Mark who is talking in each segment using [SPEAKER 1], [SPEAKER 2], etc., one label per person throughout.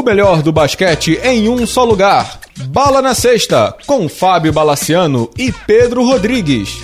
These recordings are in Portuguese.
[SPEAKER 1] O melhor do basquete em um só lugar. Bala na Sexta, com Fábio Balaciano e Pedro Rodrigues.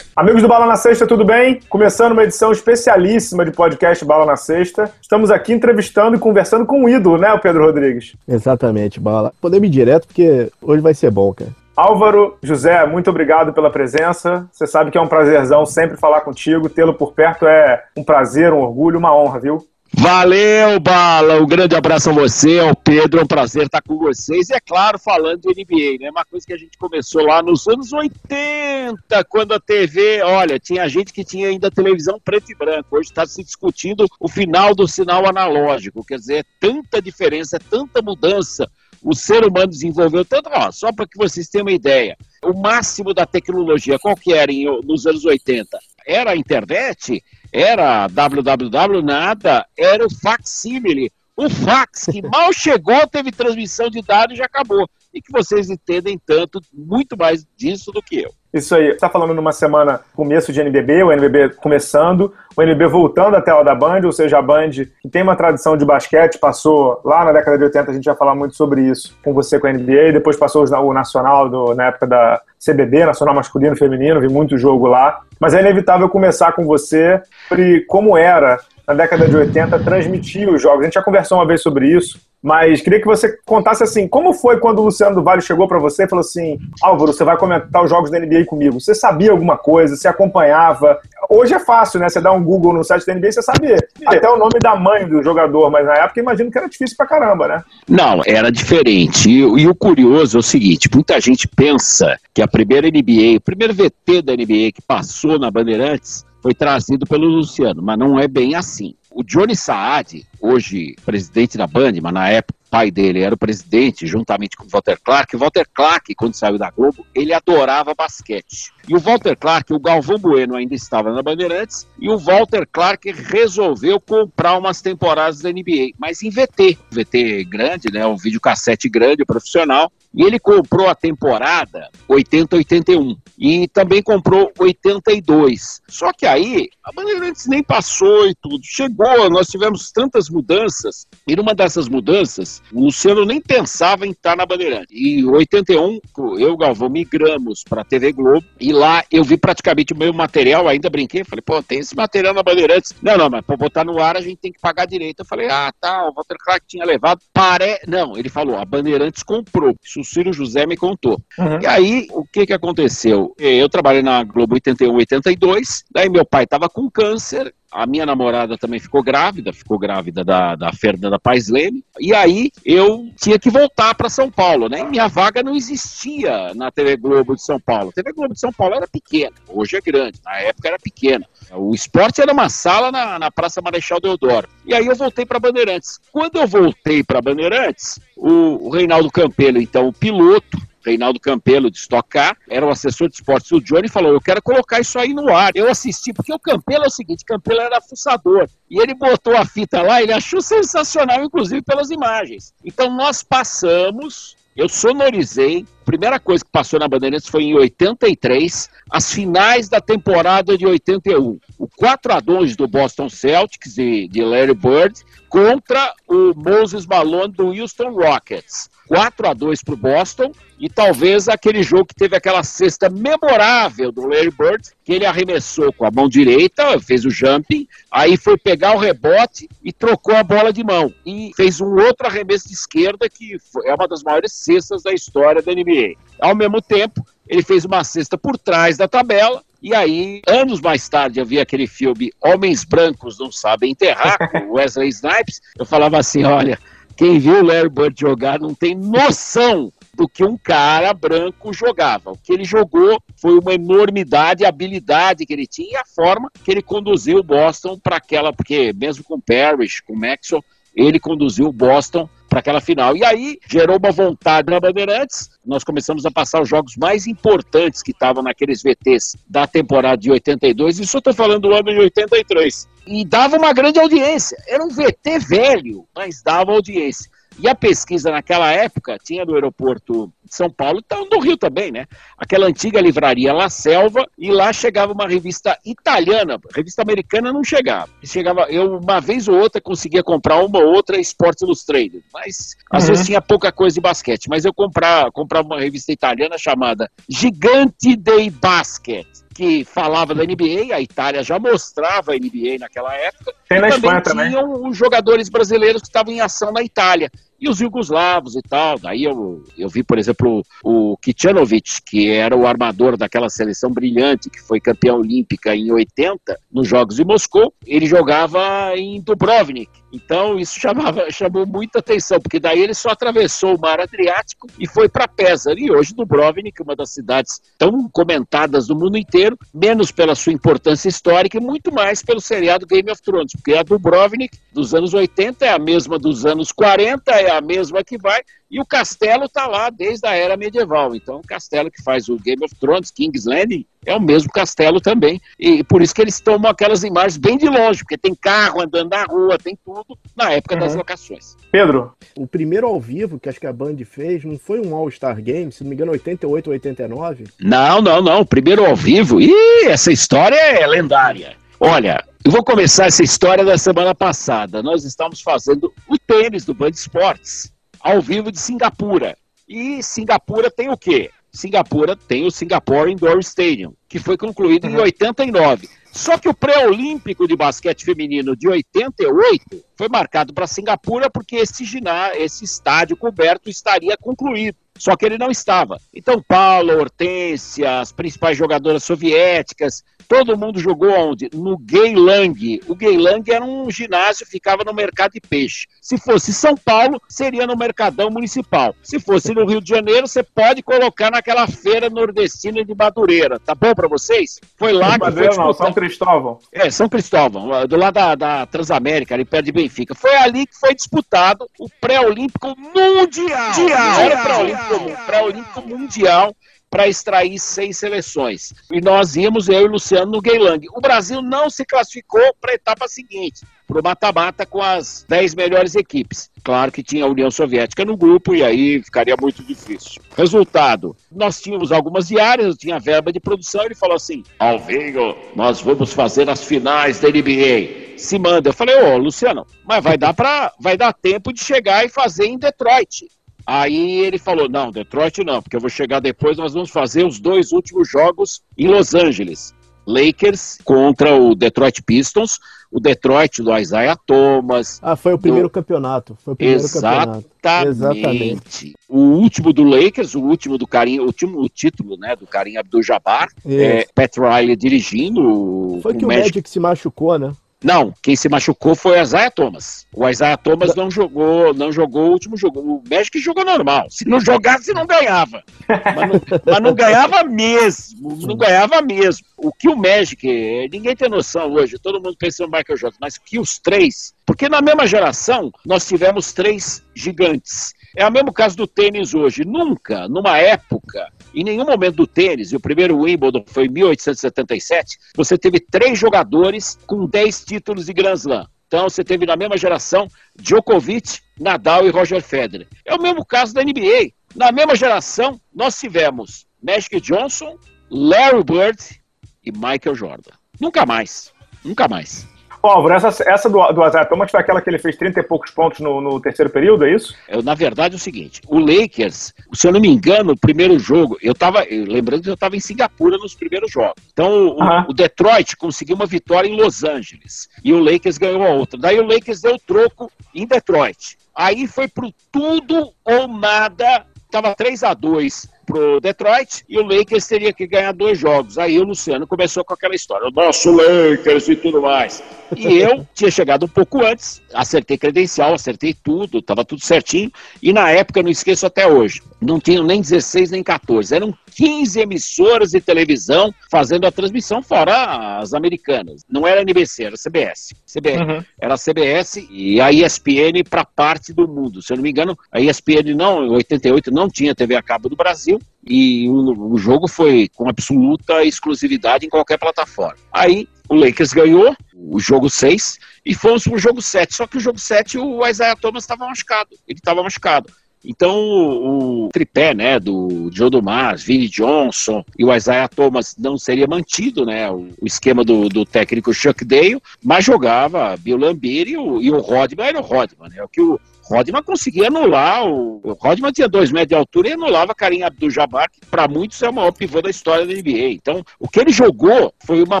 [SPEAKER 2] Amigos do Bala na Sexta, tudo bem? Começando uma edição especialíssima de podcast Bala na Sexta. Estamos aqui entrevistando e conversando com um ídolo, né, o Pedro Rodrigues?
[SPEAKER 3] Exatamente, Bala. Podemos ir direto porque hoje vai ser bom, cara.
[SPEAKER 2] Álvaro, José, muito obrigado pela presença. Você sabe que é um prazerzão sempre falar contigo. Tê-lo por perto é um prazer, um orgulho, uma honra, viu?
[SPEAKER 4] Valeu, Bala. Um grande abraço a você, ao Pedro. É um prazer estar com vocês. E é claro, falando de NBA, né? Uma coisa que a gente começou lá nos anos 80, quando a TV, olha, tinha gente que tinha ainda televisão preto e branco. Hoje está se discutindo o final do sinal analógico. Quer dizer, é tanta diferença, é tanta mudança. O ser humano desenvolveu tanto, ó, só para que vocês tenham uma ideia. O máximo da tecnologia, qual que era em, nos anos 80? Era a internet? Era www, nada, era o facsímile. O fax, que mal chegou, teve transmissão de dados e já acabou. E que vocês entendem tanto, muito mais disso do que eu.
[SPEAKER 2] Isso aí. Está falando numa semana começo de NBB, o NBB começando, o NBB voltando à tela da Band, ou seja, a Band, que tem uma tradição de basquete, passou lá na década de 80, a gente vai falar muito sobre isso com você com a NBA, depois passou o Nacional do, na época da CBB, Nacional Masculino e Feminino, vi muito jogo lá. Mas é inevitável começar com você sobre como era na década de 80 transmitir os jogos. A gente já conversou uma vez sobre isso, mas queria que você contasse assim, como foi quando o Luciano do Vale chegou para você e falou assim, Álvaro, você vai comentar os jogos da NBA comigo. Você sabia alguma coisa? Você acompanhava? Hoje é fácil, né? Você dá um Google no site da NBA, você sabe até o nome da mãe do jogador, mas na época imagino que era difícil pra caramba, né?
[SPEAKER 4] Não, era diferente. E, e o curioso é o seguinte, muita gente pensa que a primeira NBA, o primeiro VT da NBA que passou na Bandeirantes foi trazido pelo Luciano, mas não é bem assim. O Johnny Saad, hoje presidente da Band, mas na época o pai dele era o presidente, juntamente com o Walter Clark. O Walter Clark, quando saiu da Globo, ele adorava basquete. E o Walter Clark, o Galvão Bueno ainda estava na Bandeirantes, e o Walter Clark resolveu comprar umas temporadas da NBA, mas em VT. VT grande, né? Um videocassete grande, profissional. E ele comprou a temporada 80-81 e também comprou 82. Só que aí a Bandeirantes nem passou e tudo. Chegou, nós tivemos tantas mudanças. E numa dessas mudanças, o Luciano nem pensava em estar na Bandeirantes. E em 81, eu Galvão migramos para TV Globo e lá eu vi praticamente o meu material, ainda brinquei, falei, pô, tem esse material na Bandeirantes. Não, não, mas para botar no ar a gente tem que pagar direito. Eu falei, ah, tá, o Walter Clark tinha levado. Pare... Não, ele falou, a Bandeirantes comprou. Isso o Ciro José me contou. Uhum. E aí, o que que aconteceu? Eu trabalhei na Globo 81, 82, daí meu pai estava com câncer, a minha namorada também ficou grávida, ficou grávida da, da Fernanda Paes Leme, e aí eu tinha que voltar para São Paulo, né? E minha vaga não existia na TV Globo de São Paulo. A TV Globo de São Paulo era pequena, hoje é grande, na época era pequena. O esporte era uma sala na, na Praça Marechal Deodoro. E aí eu voltei para Bandeirantes. Quando eu voltei para Bandeirantes, o, o Reinaldo Campelo, então o piloto, Reinaldo Campelo de Stock Car, era o assessor de esportes do Johnny, falou: Eu quero colocar isso aí no ar. Eu assisti, porque o Campelo é o seguinte: Campelo era fuçador. E ele botou a fita lá, ele achou sensacional, inclusive pelas imagens. Então nós passamos eu sonorizei. Primeira coisa que passou na Bandeirantes foi em 83, as finais da temporada de 81. O 4 a 2 do Boston Celtics de, de Larry Bird contra o Moses Malone do Houston Rockets. 4 a 2 para o Boston e talvez aquele jogo que teve aquela cesta memorável do Larry Bird, que ele arremessou com a mão direita, fez o jumping, aí foi pegar o rebote e trocou a bola de mão e fez um outro arremesso de esquerda que é uma das maiores cestas da história da NBA. Ao mesmo tempo, ele fez uma cesta por trás da tabela e aí, anos mais tarde, havia aquele filme Homens Brancos Não Sabem Enterrar, com Wesley Snipes. Eu falava assim: olha, quem viu o Larry Bird jogar não tem noção do que um cara branco jogava. O que ele jogou foi uma enormidade, a habilidade que ele tinha e a forma que ele conduziu o Boston para aquela, porque mesmo com Parrish, com Maxwell, ele conduziu o Boston para aquela final. E aí gerou uma vontade na Bandeirantes. Nós começamos a passar os jogos mais importantes que estavam naqueles VTs da temporada de 82. Isso eu estou falando do ano de 83. E dava uma grande audiência. Era um VT velho, mas dava audiência. E a pesquisa naquela época tinha no aeroporto de São Paulo, então no Rio também, né? Aquela antiga livraria La Selva, e lá chegava uma revista italiana, revista americana não chegava. Chegava, eu uma vez ou outra conseguia comprar uma ou outra Sports Illustrated, mas às uhum. vezes tinha pouca coisa de basquete, mas eu comprava, comprava uma revista italiana chamada Gigante dei Basket que falava da NBA, a Itália já mostrava a NBA naquela época.
[SPEAKER 2] Tem na
[SPEAKER 4] também
[SPEAKER 2] Espanha
[SPEAKER 4] tinham também. os jogadores brasileiros que estavam em ação na Itália. E os jugoslavos e tal. Daí eu, eu vi, por exemplo, o Kicanovic, que era o armador daquela seleção brilhante, que foi campeão olímpica em 80, nos Jogos de Moscou. Ele jogava em Dubrovnik. Então isso chamava, chamou muita atenção, porque daí ele só atravessou o mar Adriático e foi para Pesaro. E hoje Dubrovnik, uma das cidades tão comentadas do mundo inteiro, menos pela sua importância histórica e muito mais pelo seriado Game of Thrones, porque a Dubrovnik dos anos 80 é a mesma dos anos 40, é a mesma que vai, e o castelo está lá desde a era medieval. Então, o castelo que faz o Game of Thrones, King's Landing, é o mesmo castelo também. E por isso que eles tomam aquelas imagens bem de longe, porque tem carro andando na rua, tem tudo, na época uhum. das locações.
[SPEAKER 2] Pedro?
[SPEAKER 3] O primeiro ao vivo que acho que a Band fez não foi um All-Star Game, se não me engano, 88 ou 89?
[SPEAKER 4] Não, não, não. O primeiro ao vivo. Ih, essa história é lendária. Olha, eu vou começar essa história da semana passada. Nós estamos fazendo o tênis do Band Esportes ao vivo de Singapura. E Singapura tem o quê? Singapura tem o Singapore Indoor Stadium, que foi concluído uhum. em 89. Só que o pré-olímpico de basquete feminino de 88 foi marcado para Singapura porque esse, ginásio, esse estádio coberto estaria concluído. Só que ele não estava. Então, Paulo, Hortência, as principais jogadoras soviéticas, Todo mundo jogou onde? No Geylang. O Geylang era um ginásio, ficava no mercado de peixe. Se fosse São Paulo, seria no Mercadão Municipal. Se fosse no Rio de Janeiro, você pode colocar naquela feira nordestina de Madureira. Tá bom para vocês? Foi lá que foi
[SPEAKER 2] não, São Cristóvão.
[SPEAKER 4] É, São Cristóvão, do lado da, da Transamérica, ali perto de Benfica. Foi ali que foi disputado o pré-olímpico mundial. mundial. Era pré-olímpico, pré-olímpico mundial para extrair seis seleções. E nós íamos, eu e o Luciano, no Geylang. O Brasil não se classificou para a etapa seguinte, para o mata-mata com as dez melhores equipes. Claro que tinha a União Soviética no grupo e aí ficaria muito difícil. Resultado: nós tínhamos algumas diárias, tinha verba de produção. Ele falou assim: Alvinho, nós vamos fazer as finais da NBA. Se manda. Eu falei: Ô, Luciano, mas vai dar para, vai dar tempo de chegar e fazer em Detroit. Aí ele falou: não, Detroit não, porque eu vou chegar depois, nós vamos fazer os dois últimos jogos em Los Angeles. Lakers contra o Detroit Pistons, o Detroit do Isaiah Thomas.
[SPEAKER 3] Ah, foi o primeiro do... campeonato. Foi o primeiro
[SPEAKER 4] Exatamente. campeonato. Exatamente. O último do Lakers, o último do Karim, o último título, né, do Karim Abdul-Jabbar, é, Pat Riley dirigindo.
[SPEAKER 3] Foi que o Magic... Magic se machucou, né?
[SPEAKER 4] Não, quem se machucou foi o Isaiah Thomas. O Isaiah Thomas não jogou, não jogou o último jogo. O Magic jogou normal. Se não jogasse, não ganhava. Mas não, mas não ganhava mesmo. Não ganhava mesmo. O que o Magic, ninguém tem noção hoje, todo mundo pensa no Michael Jordan, mas que os três, porque na mesma geração nós tivemos três gigantes. É o mesmo caso do tênis hoje. Nunca, numa época, em nenhum momento do tênis, e o primeiro Wimbledon foi em 1877, você teve três jogadores com dez títulos de Grand Slam. Então você teve na mesma geração Djokovic, Nadal e Roger Federer. É o mesmo caso da NBA. Na mesma geração, nós tivemos Magic Johnson, Larry Bird e Michael Jordan. Nunca mais. Nunca mais.
[SPEAKER 2] Ó, Álvaro, essa, essa do, do Isaiah Thomas foi aquela que ele fez 30 e poucos pontos no, no terceiro período, é isso?
[SPEAKER 4] É, na verdade é o seguinte, o Lakers, se eu não me engano, o primeiro jogo, eu tava, lembrando que eu estava em Singapura nos primeiros jogos. Então, o, o, Detroit conseguiu uma vitória em Los Angeles e o Lakers ganhou a outra. Daí o Lakers deu troco em Detroit. Aí foi pro tudo ou nada, tava 3 a 2 pro Detroit e o Lakers teria que ganhar dois jogos. Aí o Luciano começou com aquela história, o nosso Lakers e tudo mais. E eu tinha chegado um pouco antes, acertei credencial, acertei tudo, estava tudo certinho. E na época, não esqueço até hoje, não tinham nem 16 nem 14, eram 15 emissoras de televisão fazendo a transmissão, fora as americanas. Não era NBC, era CBS. CBS. Uhum. Era a CBS e a ESPN para parte do mundo. Se eu não me engano, a ESPN não, em 88 não tinha TV a cabo do Brasil e o, o jogo foi com absoluta exclusividade em qualquer plataforma. Aí o O Lakers ganhou o jogo 6 e fomos para o jogo 7. Só que o jogo 7 o Isaiah Thomas estava machucado. Ele estava machucado. Então, o, tripé, né, do Joe Dumas, Vinnie Johnson e o Isaiah Thomas não seria mantido, né, o, o esquema do, do, técnico Chuck Dale, mas jogava Bill Lambert e o, e o Rodman era o Rodman, né, o que o, Rodman conseguia anular, o, o Rodman tinha dois metros de altura e anulava Karim Abdul-Jabbar, que para muitos é o maior pivô da história da NBA. Então, o que ele jogou foi uma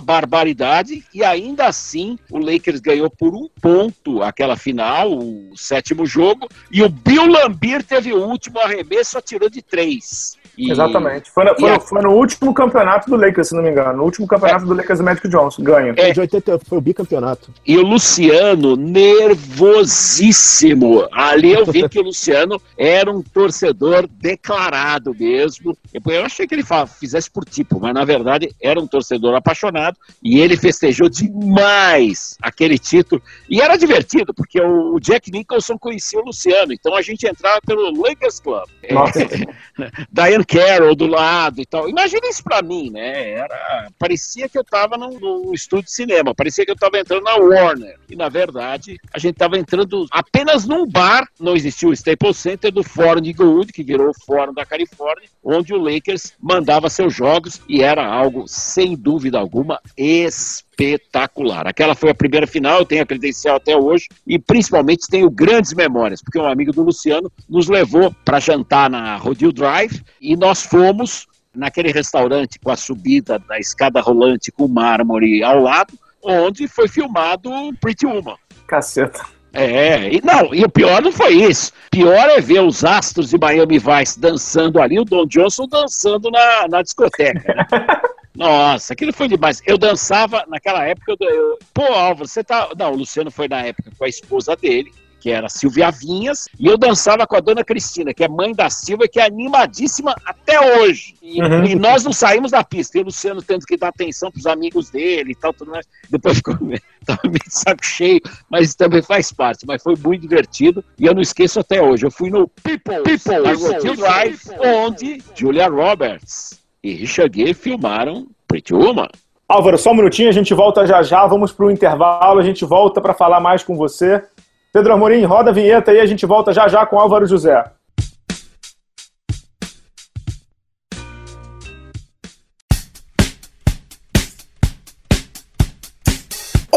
[SPEAKER 4] barbaridade e ainda assim o Lakers ganhou por um ponto aquela final, o sétimo jogo, e o Bill Lambert teve o último arremesso, atirou de três.
[SPEAKER 2] E... Exatamente. Foi, no, foi, a... foi, no último campeonato do Lakers, se não me engano. No último campeonato é. do Lakers, o Magic Johnson ganha.
[SPEAKER 3] É. De 80, foi o bicampeonato.
[SPEAKER 4] E o Luciano, nervosíssimo. Ali eu vi que o Luciano era um torcedor declarado mesmo. Eu achei que ele fizesse por tipo, mas na verdade era um torcedor apaixonado e ele festejou demais aquele título. E era divertido, porque o Jack Nicholson conhecia o Luciano, então a gente entrava pelo Lakers Club. Nossa. Diane Carroll do lado e tal. Imagina isso pra mim, né? Era, parecia que eu tava num, num estúdio de cinema, parecia que eu tava entrando na Warner. E na verdade, a gente tava entrando apenas num bar, não existia o Staples Center do Fórum de Inglewood, que virou o Fórum da Califórnia, onde o Lakers mandava seus jogos e era algo, sem dúvida alguma, espetacular. Aquela foi a primeira final, eu tenho a credencial até hoje e principalmente tenho grandes memórias, porque um amigo do Luciano nos levou para jantar na Rodeo Drive e nós fomos naquele restaurante com a subida da escada rolante com mármore ao lado, onde foi filmado Pretty Woman.
[SPEAKER 2] Caceta.
[SPEAKER 4] É, e não, e o pior não foi isso. Pior é ver os astros de Miami Vice dançando ali, o Don Johnson dançando na, na discoteca. Né? Nossa, aquilo foi demais. Eu dançava naquela época. Eu, eu, pô, Álvaro, você tá. Não, o Luciano foi na época com a esposa dele que era Silvia Vinhas, e eu dançava com a dona Cristina, que é mãe da Silvia, que é animadíssima até hoje. E, uhum. e nós não saímos da pista. E o Luciano tendo que dar atenção para os amigos dele e tal, tudo mais. Depois ficou meio, meio saco cheio, mas também faz parte. Mas foi muito divertido e eu não esqueço até hoje. Eu fui no People, People, Drive, onde Julia Roberts e Richard Gere filmaram Pretty Woman.
[SPEAKER 2] Álvaro, só um minutinho, a gente volta já já, vamos para o intervalo, a gente volta para falar mais com você. Pedro Amorim, roda a vinheta aí, a gente volta já já com Álvaro José.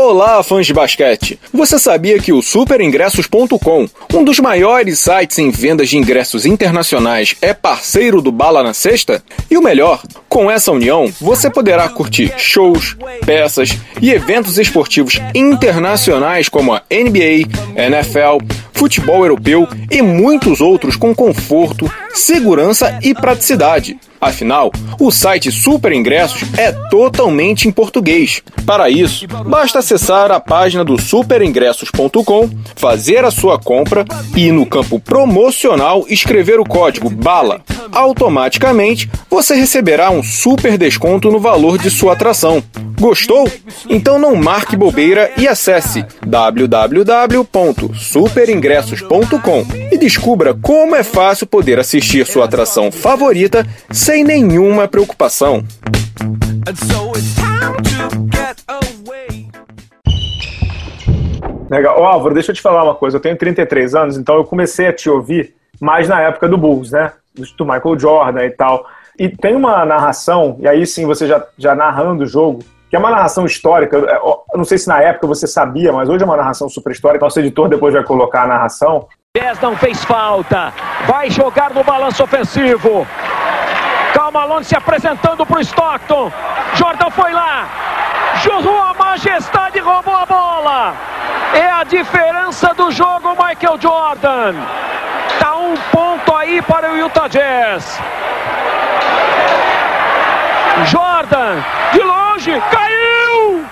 [SPEAKER 1] Olá, fãs de basquete! Você sabia que o superingressos.com, um dos maiores sites em vendas de ingressos internacionais, é parceiro do Bala na Sexta? E o melhor, com essa união, você poderá curtir shows, peças e eventos esportivos internacionais como a NBA, NFL, futebol europeu e muitos outros com conforto, segurança e praticidade. Afinal, o site Super Ingressos é totalmente em português. Para isso, basta acessar a página do superingressos.com, fazer a sua compra e no campo promocional escrever o código BALA. Automaticamente, você receberá um super desconto no valor de sua atração. Gostou? Então não marque bobeira e acesse www.superingressos.com e descubra como é fácil poder assistir sua atração favorita sem nenhuma preocupação.
[SPEAKER 2] Legal. Ô, Álvaro, deixa eu te falar uma coisa. Eu tenho 33 anos, então eu comecei a te ouvir mais na época do Bulls, né? Do Michael Jordan e tal. E tem uma narração, e aí sim você já, já narrando o jogo, que é uma narração histórica. Eu não sei se na época você sabia, mas hoje é uma narração super histórica. Nosso editor depois vai colocar a narração.
[SPEAKER 5] 10 não fez falta. Vai jogar no balanço ofensivo. Calma Malone se apresentando para o Stockton. Jordan foi lá. Josué Majestade roubou a bola. É a diferença do jogo, Michael Jordan. Tá um ponto aí para o Utah Jazz. Jordan, de longe, caiu!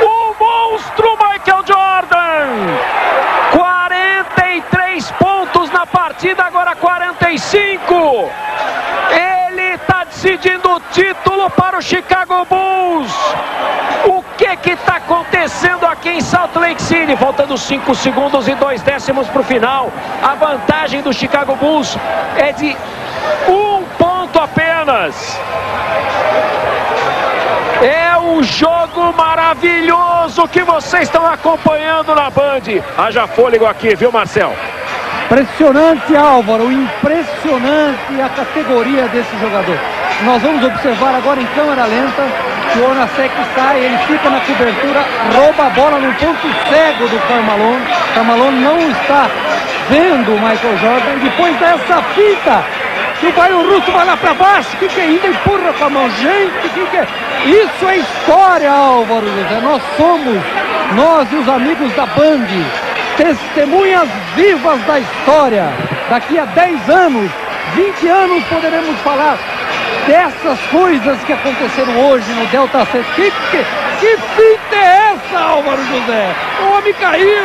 [SPEAKER 5] O monstro Michael Jordan! 43 pontos na partida, agora 45! Ele está decidindo o título para o Chicago Bulls! O que que está acontecendo aqui em Salt Lake City? Faltando 5 segundos e 2 décimos para o final. A vantagem do Chicago Bulls é de um ponto apenas. É um jogo maravilhoso que vocês estão acompanhando na Band. Haja fôlego aqui, viu, Marcel?
[SPEAKER 6] Impressionante, Álvaro, impressionante a categoria desse jogador. Nós vamos observar agora em câmera lenta que o Onasek sai, ele fica na cobertura, rouba a bola no ponto cego do Carmalone. Carmalone não está vendo o Michael Jordan. Depois dessa fita, que o Bairro Russo vai lá para baixo, que que ainda empurra com a mão. Gente, que que é? Isso é história, Álvaro José. Nós somos, nós e os amigos da Band, testemunhas vivas da história. Daqui a 10 anos, 20 anos, poderemos falar dessas coisas que aconteceram hoje no Delta C. Que, que, que fita é essa, Álvaro José? O homem caiu!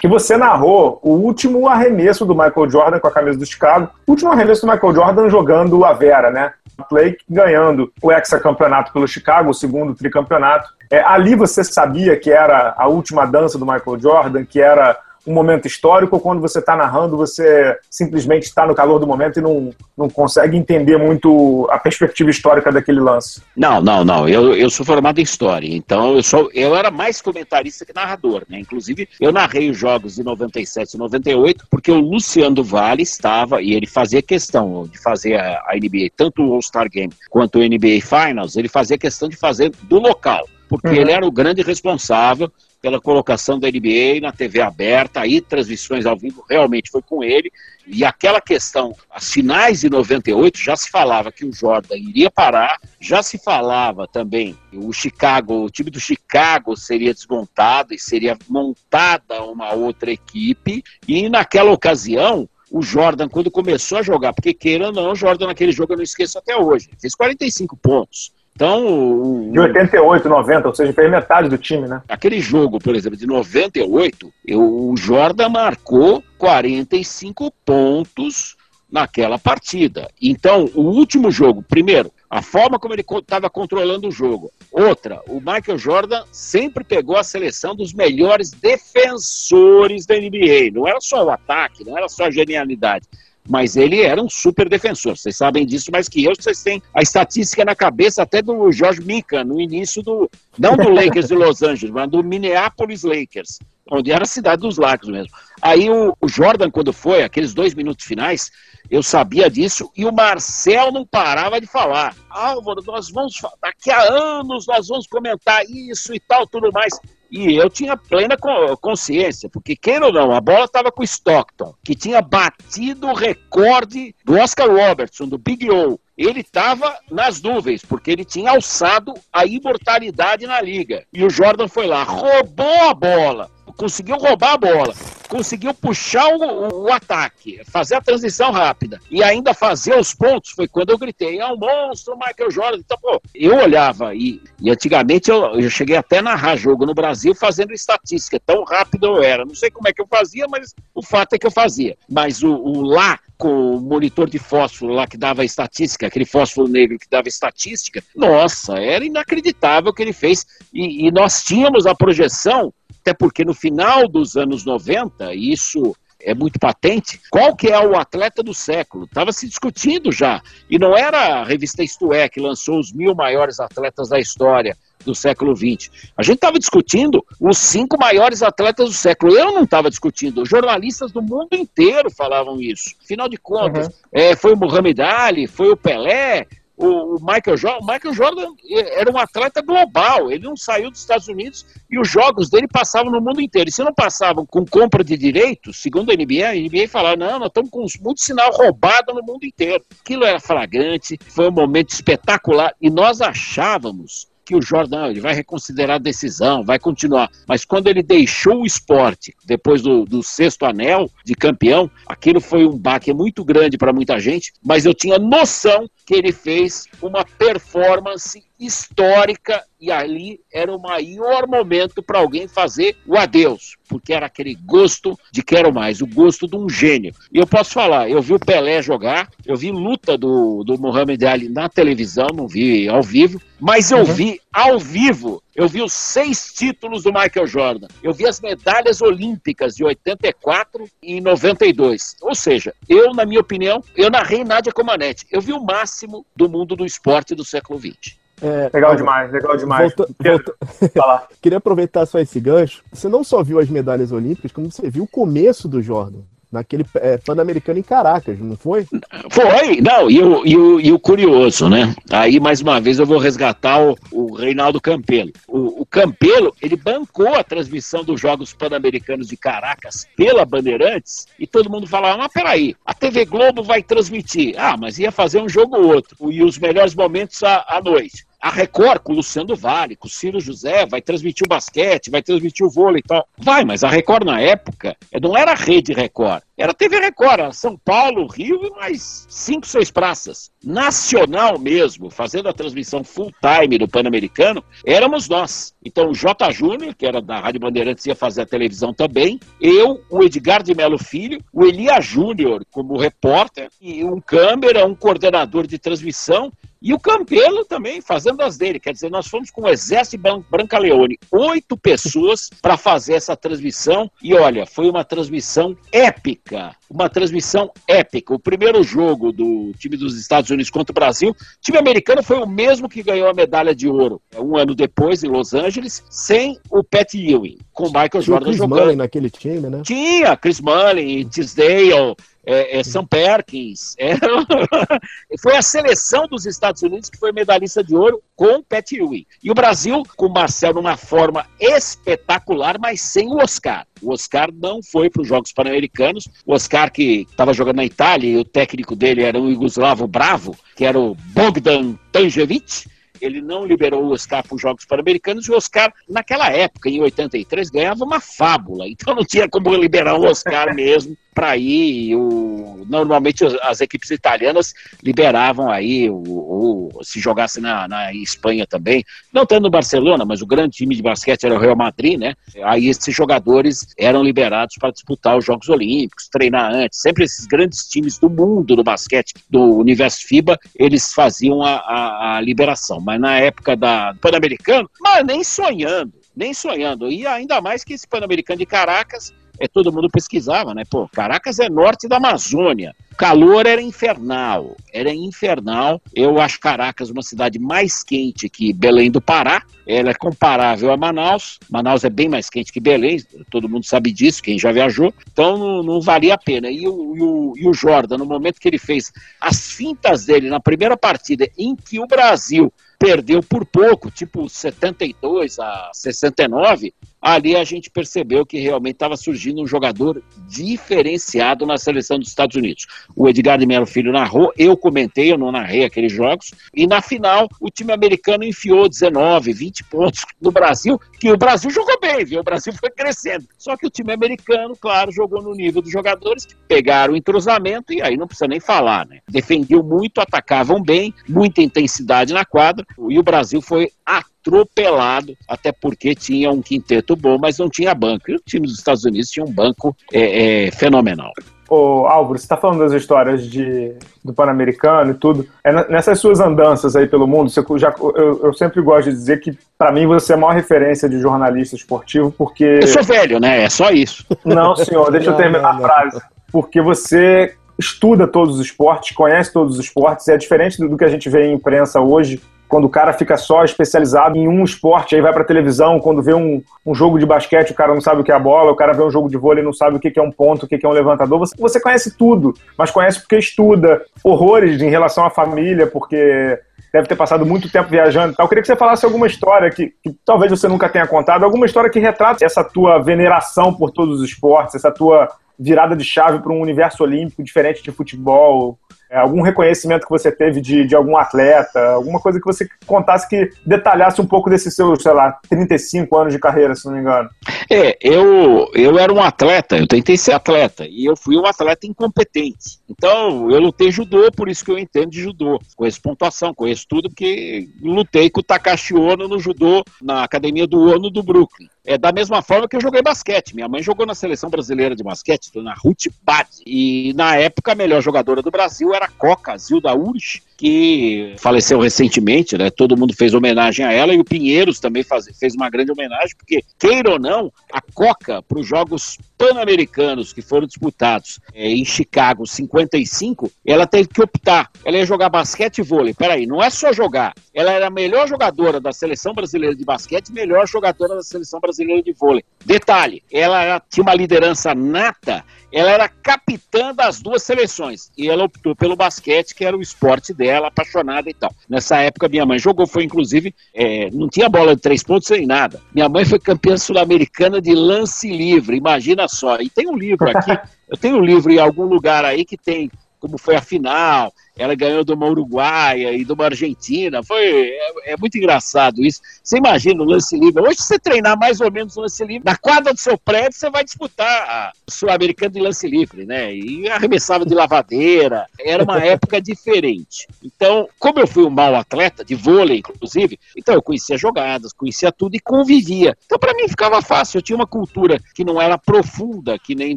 [SPEAKER 2] que você narrou o último arremesso do Michael Jordan com a camisa do Chicago, o último arremesso do Michael Jordan jogando a Vera, né? Blake ganhando o hexacampeonato pelo Chicago, o segundo tricampeonato. É, ali você sabia que era a última dança do Michael Jordan, que era um momento histórico ou quando você está narrando, você simplesmente está no calor do momento e não, não consegue entender muito a perspectiva histórica daquele lance?
[SPEAKER 4] Não, não, não. Eu, eu sou formado em história, então eu, sou, eu era mais comentarista que narrador, né? Inclusive, eu narrei os jogos de 97 e 98 porque o Luciano Vale estava, e ele fazia questão de fazer a, a NBA, tanto o All-Star Game quanto o NBA Finals, ele fazia questão de fazer do local porque uhum. ele era o grande responsável pela colocação da NBA na TV aberta, aí transmissões ao vivo realmente foi com ele, e aquela questão, as finais de 98 já se falava que o Jordan iria parar, já se falava também que o Chicago, o time do Chicago seria desmontado e seria montada uma outra equipe, e naquela ocasião o Jordan, quando começou a jogar, porque queira ou não, o Jordan naquele jogo eu não esqueço até hoje, fez 45 pontos. Então.
[SPEAKER 2] De 88, 90, ou seja, fez metade do time, né?
[SPEAKER 4] Aquele jogo, por exemplo, de 98, eu, o Jordan marcou 45 pontos naquela partida. Então, o último jogo, primeiro, a forma como ele estava controlando o jogo. Outra, o Michael Jordan sempre pegou a seleção dos melhores defensores da NBA. Não era só o ataque, não era só a genialidade mas ele era um super defensor. Vocês sabem disso mais que eu. Vocês têm a estatística na cabeça até do George Mikan, no início do. Não do Lakers de Los Angeles, mas do Minneapolis Lakers, onde era a cidade dos lagos mesmo. Aí o, o Jordan, quando foi, aqueles dois minutos finais, eu sabia disso e o Marcel não parava de falar. Álvaro, nós vamos. Daqui a anos nós vamos comentar isso e tal, tudo mais. E eu tinha plena consciência, porque queira ou não, a bola estava com o Stockton, que tinha batido o recorde do Oscar Robertson, do Big O. Ele estava nas nuvens, porque ele tinha alçado a imortalidade na liga. E o Jordan foi lá, roubou a bola, conseguiu roubar a bola, conseguiu puxar o, o, ataque, fazer a transição rápida e ainda fazer os pontos. Foi quando eu gritei: é um monstro, Michael Jordan. Então, pô, eu olhava e, e antigamente eu, eu cheguei até a narrar jogo no Brasil fazendo estatística, tão rápido eu era. Não sei como é que eu fazia, mas o fato é que eu fazia. Mas o, o lá com o monitor de fósforo lá que dava estatística, aquele fósforo negro que dava estatística, nossa, era inacreditável o que ele fez. E, e nós tínhamos a projeção até porque no final dos anos 90, isso é muito patente, qual que é o atleta do século? Estava se discutindo já. E não era a revista Isto É que lançou os mil maiores atletas da história do século XX. A gente estava discutindo os cinco maiores atletas do século. Eu não estava discutindo. Jornalistas do mundo inteiro falavam isso. Afinal de contas, uhum. é, foi o Muhammad Ali, foi o Pelé, o, Michael Jordan, o Michael Jordan era um atleta global, ele não saiu dos Estados Unidos e os jogos dele passavam no mundo inteiro. E se não passavam com compra de direitos, segundo a NBA, a NBA falava, não, nós estamos com muito sinal roubado no mundo inteiro. Aquilo era flagrante, foi um momento espetacular e nós achávamos que o Jordan ele vai reconsiderar a decisão, vai continuar. Mas quando ele deixou o esporte, depois do, do sexto anel de campeão, aquilo foi um baque muito grande para muita gente, mas eu tinha noção que ele fez uma performance histórica e ali era o maior momento para alguém fazer o adeus, porque era aquele gosto de quero mais, o gosto de um gênio. E eu posso falar, eu vi o Pelé jogar, eu vi luta do, do Muhammad Ali na televisão, não vi ao vivo, mas eu uhum. vi ao vivo, eu vi os seis títulos do Michael Jordan, eu vi as medalhas olímpicas de 84 e 92. Ou seja, eu, na minha opinião, eu narrei Nádia Comanete, eu vi o máximo do mundo do esporte do século XX.
[SPEAKER 2] É, legal demais, legal demais. Volta,
[SPEAKER 3] volta... Queria aproveitar só esse gancho. Você não só viu as medalhas olímpicas, como você viu o começo do Jordan naquele é, Pan-Americano em Caracas, não foi?
[SPEAKER 4] Foi, não, e o, e, o, e o curioso, né? Aí, mais uma vez, eu vou resgatar o, o Reinaldo Campelo. O, o Campelo, ele bancou a transmissão dos Jogos Pan-Americanos de Caracas pela Bandeirantes, e todo mundo falava, mas peraí, a TV Globo vai transmitir. Ah, mas ia fazer um jogo ou outro, e os melhores momentos à, à noite. A Record, com o Luciano Vale, com o Ciro José, vai transmitir o basquete, vai transmitir o vôlei e tal. Vai, mas a Record na época não era a rede Record. Era TV Record, São Paulo, Rio e mais cinco, seis praças. Nacional mesmo, fazendo a transmissão full time do Pan-Americano, éramos nós. Então o J. Júnior, que era da Rádio Bandeirantes, ia fazer a televisão também. Eu, o Edgar de Melo Filho, o Elia Júnior como repórter, e um câmera, um coordenador de transmissão e o Campelo também fazendo as dele. Quer dizer, nós fomos com o Exército Branca Leone, oito pessoas para fazer essa transmissão. E olha, foi uma transmissão épica. Uma transmissão épica. O primeiro jogo do time dos Estados Unidos contra o Brasil, o time americano foi o mesmo que ganhou a medalha de ouro um ano depois em Los Angeles, sem o Pat Ewing, com o Michael Jordan Chris jogando. Mullin
[SPEAKER 3] naquele time, né?
[SPEAKER 4] Tinha Chris Mullin, Tisdale, é, é, Sam Perkins. É, foi a seleção dos Estados Unidos que foi medalhista de ouro com Pat Ewing. E o Brasil com o Marcel numa forma espetacular, mas sem o Oscar. O Oscar não foi para os Jogos Pan-Americanos. O Oscar que estava jogando na Itália e o técnico dele era um Yugoslavo bravo, que era o Bogdan Tanjevic ele não liberou o Oscar para os Jogos Pan-Americanos e o Oscar, naquela época, em 83, ganhava uma fábula. Então não tinha como liberar o Oscar mesmo para ir. O, normalmente as equipes italianas liberavam aí, o, o se jogasse na, na, Espanha também, não tanto no Barcelona, mas o grande time de basquete era o Real Madrid, né? Aí esses jogadores eram liberados para disputar os Jogos Olímpicos, treinar antes. Sempre esses grandes times do mundo do basquete, do universo FIBA, eles faziam a, a, a liberação. Mas na época da Pan-Americano, mas nem sonhando nem sonhando. E ainda mais que esse Pan-Americano de Caracas é, todo mundo pesquisava, né? Pô, Caracas é norte da Amazônia. Calor era infernal, era infernal. Eu acho Caracas uma cidade mais quente que Belém do Pará. Ela é comparável a Manaus. Manaus é bem mais quente que Belém, todo mundo sabe disso, quem já viajou. Então não, não valia a pena. E o, e, o, e o Jordan, no momento que ele fez as fintas dele na primeira partida, em que o Brasil perdeu por pouco, tipo 72 a 69, ali a gente percebeu que realmente estava surgindo um jogador diferenciado na seleção dos Estados Unidos. O Edgar de Melo Filho narrou, eu comentei, eu não narrei aqueles jogos, e na final o time americano enfiou 19, 20 pontos no Brasil, que o Brasil jogou bem, viu? O Brasil foi crescendo. Só que o time americano, claro, jogou no nível dos jogadores que pegaram o entrosamento e aí não precisa nem falar, né? Defendiam muito, atacavam bem, muita intensidade na quadra, e o Brasil foi atropelado, até porque tinha um quinteto bom, mas não tinha banco. E o time dos Estados Unidos tinha um banco é, é, fenomenal.
[SPEAKER 2] Ô, Álvaro, você está falando das histórias de, do Pan-Americano e tudo. É nessas suas andanças aí pelo mundo, você já, eu, eu sempre gosto de dizer que, para mim, você é a maior referência de jornalista esportivo, porque.
[SPEAKER 4] Eu sou velho, né? É só isso.
[SPEAKER 2] Não, senhor, deixa não, eu terminar não, não. a frase. Porque você estuda todos os esportes, conhece todos os esportes, é diferente do que a gente vê em imprensa hoje, quando o cara fica só especializado em um esporte, aí vai pra televisão, quando vê um, um jogo de basquete, o cara não sabe o que é a bola, o cara vê um jogo de vôlei, não sabe o que é um ponto, o que é um levantador. Você, você conhece tudo, mas conhece porque estuda horrores em relação à família, porque deve ter passado muito tempo viajando. Eu queria que você falasse alguma história que, que, talvez você nunca tenha contado, alguma história que retrate essa tua veneração por todos os esportes, essa tua virada de chave para um universo olímpico diferente de futebol, é, algum reconhecimento que você teve de, de algum atleta, alguma coisa que você contasse que detalhasse um pouco desses seus, sei lá, 35 anos de carreira, se não me engano.
[SPEAKER 4] É, eu, eu era um atleta, eu tentei ser atleta, e eu fui um atleta incompetente. Então, eu lutei judô, por isso que eu entendo de judô. Conheço pontuação, conheço tudo, porque lutei com o Takashi Ono no judô, na academia do Ono do Brooklyn. É da mesma forma que eu joguei basquete. Minha mãe jogou na seleção brasileira de basquete, na Ruth Bad. E na época a melhor jogadora do Brasil era a Coca, Zilda Urich, que faleceu recentemente, né? Todo mundo fez homenagem a ela e o Pinheiros também faz, fez uma grande homenagem, porque, queira ou não, a Coca, para os Jogos Pan-Americanos que foram disputados é, em Chicago 55, ela teve que optar. Ela ia jogar basquete e vôlei. Peraí, não é só jogar. Ela era a melhor jogadora da seleção brasileira de basquete e melhor jogadora da seleção brasileira de vôlei. Detalhe, ela tinha uma liderança nata ela era capitã das duas seleções e ela optou pelo basquete, que era o esporte dela, apaixonada e tal. Nessa época, minha mãe jogou, foi inclusive, é, não tinha bola de três pontos nem nada. Minha mãe foi campeã sul-americana de lance livre, imagina só. E tem um livro aqui, eu tenho um livro em algum lugar aí que tem como foi a final, ela ganhou de uma uruguaia e de uma argentina. Foi, é, é, muito engraçado isso. Você imagina o lance livre. Hoje, você treinar mais ou menos o lance livre, na quadra do seu prédio, você vai disputar a Sul-Americana de lance livre, né? E arremessava de lavadeira. Era uma época diferente. Então, como eu fui um mau atleta, de vôlei, inclusive, então eu conhecia jogadas, conhecia tudo e convivia. Então, para mim, ficava fácil. Eu tinha uma cultura que não era profunda, que nem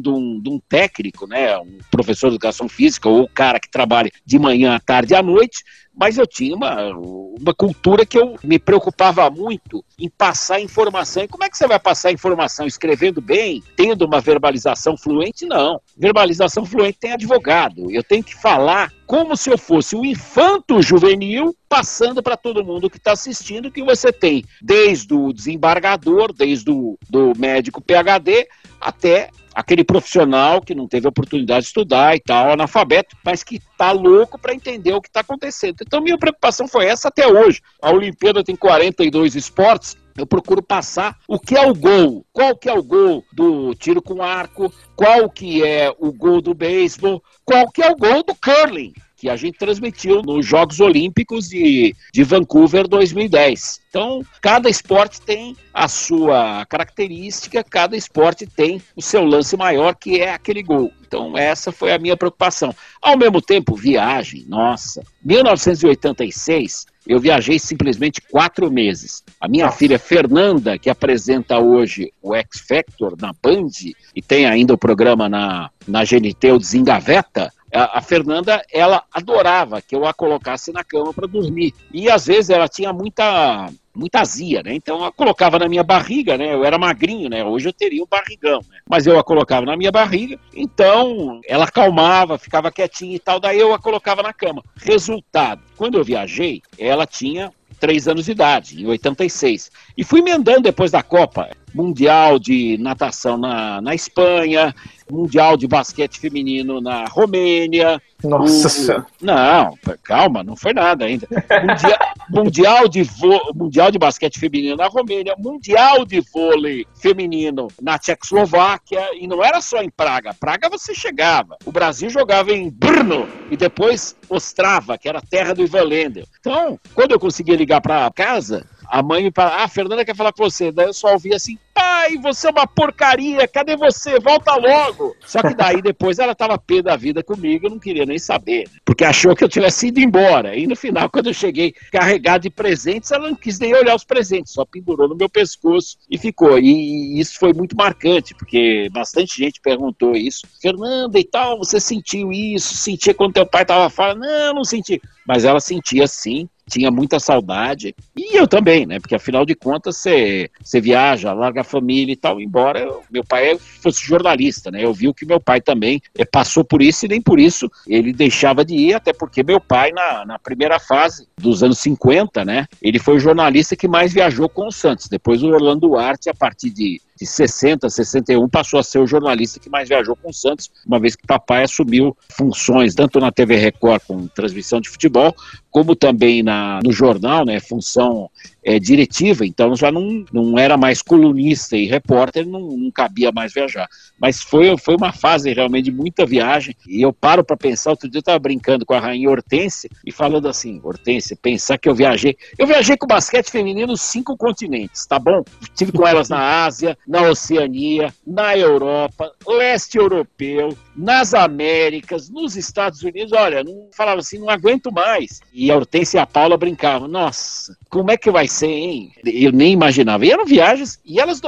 [SPEAKER 4] de um, de um técnico, né? Um professor de educação física ou o cara que trabalha de manhã manhã, à tarde e à noite, mas eu tinha uma, uma cultura que eu me preocupava muito em passar informação. E como é que você vai passar informação? Escrevendo bem, tendo uma verbalização fluente? Não. Verbalização fluente tem advogado. Eu tenho que falar como se eu fosse o infanto juvenil, passando para todo mundo que está assistindo que você tem desde o desembargador, desde o do médico PhD, até aquele profissional que não teve oportunidade de estudar e tal, analfabeto, mas que está louco para entender o que está acontecendo. Então, minha preocupação foi essa até hoje. A Olimpíada tem 42 esportes, eu procuro passar o que é o gol, qual que é o gol do tiro com arco, qual que é o gol do beisebol, qual que é o gol do curling que a gente transmitiu nos Jogos Olímpicos de, de Vancouver 2010. Então, cada esporte tem a sua característica, cada esporte tem o seu lance maior, que é aquele gol. Então, essa foi a minha preocupação. Ao mesmo tempo, viagem, nossa. 1986, eu viajei simplesmente quatro meses. A minha filha Fernanda, que apresenta hoje o X Factor na Band e tem ainda o programa na, na GNT, o Desengaveta, a, a Fernanda, ela adorava que eu a colocasse na cama para dormir. E às vezes ela tinha muita muita azia, né? Então eu colocava na minha barriga, né? Eu era magrinho, né? Hoje eu teria um barrigão, né? Mas eu a colocava na minha barriga, então ela acalmava, ficava quietinha e tal, daí eu a colocava na cama. Resultado, quando eu viajei, ela tinha três anos de idade, em 86. E fui emendando depois da Copa. Mundial de natação na, na Espanha, Mundial de basquete feminino na Romênia.
[SPEAKER 2] Nossa o...
[SPEAKER 4] Não, calma, não foi nada ainda. Mundial, mundial, de vo... mundial de basquete feminino na Romênia, Mundial de vôlei feminino na Tchecoslováquia, e não era só em Praga. Praga você chegava. O Brasil jogava em Brno e depois Ostrava, que era a terra do Ivan Lendl. Então, quando eu conseguia ligar para casa, a mãe me fala, ah, a Fernanda quer falar com você. Daí eu só ouvi assim, pai, você é uma porcaria, cadê você? Volta logo. Só que daí depois ela tava pé da vida comigo, eu não queria nem saber, né? porque achou que eu tivesse ido embora. E no final, quando eu cheguei carregado de presentes, ela não quis nem olhar os presentes, só pendurou no meu pescoço e ficou. E isso foi muito marcante, porque bastante gente perguntou isso. Fernanda e tal, você sentiu isso? Sentia quando teu pai tava falando? Não, não senti. Mas ela sentia sim tinha muita saudade. E eu também, né? Porque afinal de contas você, viaja, larga a família e tal, embora eu, meu pai fosse jornalista, né? Eu vi que meu pai também eh, passou por isso e nem por isso ele deixava de ir, até porque meu pai, na, na primeira fase dos anos 50, né? Ele foi o jornalista que mais viajou com o Santos. Depois o Orlando Duarte, a partir de de 60, 61, passou a ser o jornalista que mais viajou com o Santos, uma vez que papai assumiu funções tanto na TV Record com transmissão de futebol, como também na, no jornal, né, função é, diretiva, então já não, não era mais colunista e repórter, não, não cabia mais viajar. Mas foi, foi uma fase realmente de muita viagem, e eu paro para pensar, outro dia eu estava brincando com a rainha Hortência, e falando assim, Hortência, pensar que eu viajei, eu viajei com basquete feminino cinco continentes, tá bom? Tive com elas na Ásia, na Oceania, na Europa, leste europeu, nas Américas, nos Estados Unidos, olha, não falava assim, não aguento mais. E a Hortência e a Paula brincavam, nossa, como é que vai ser, hein? Eu nem imaginava. E eram viagens, e elas,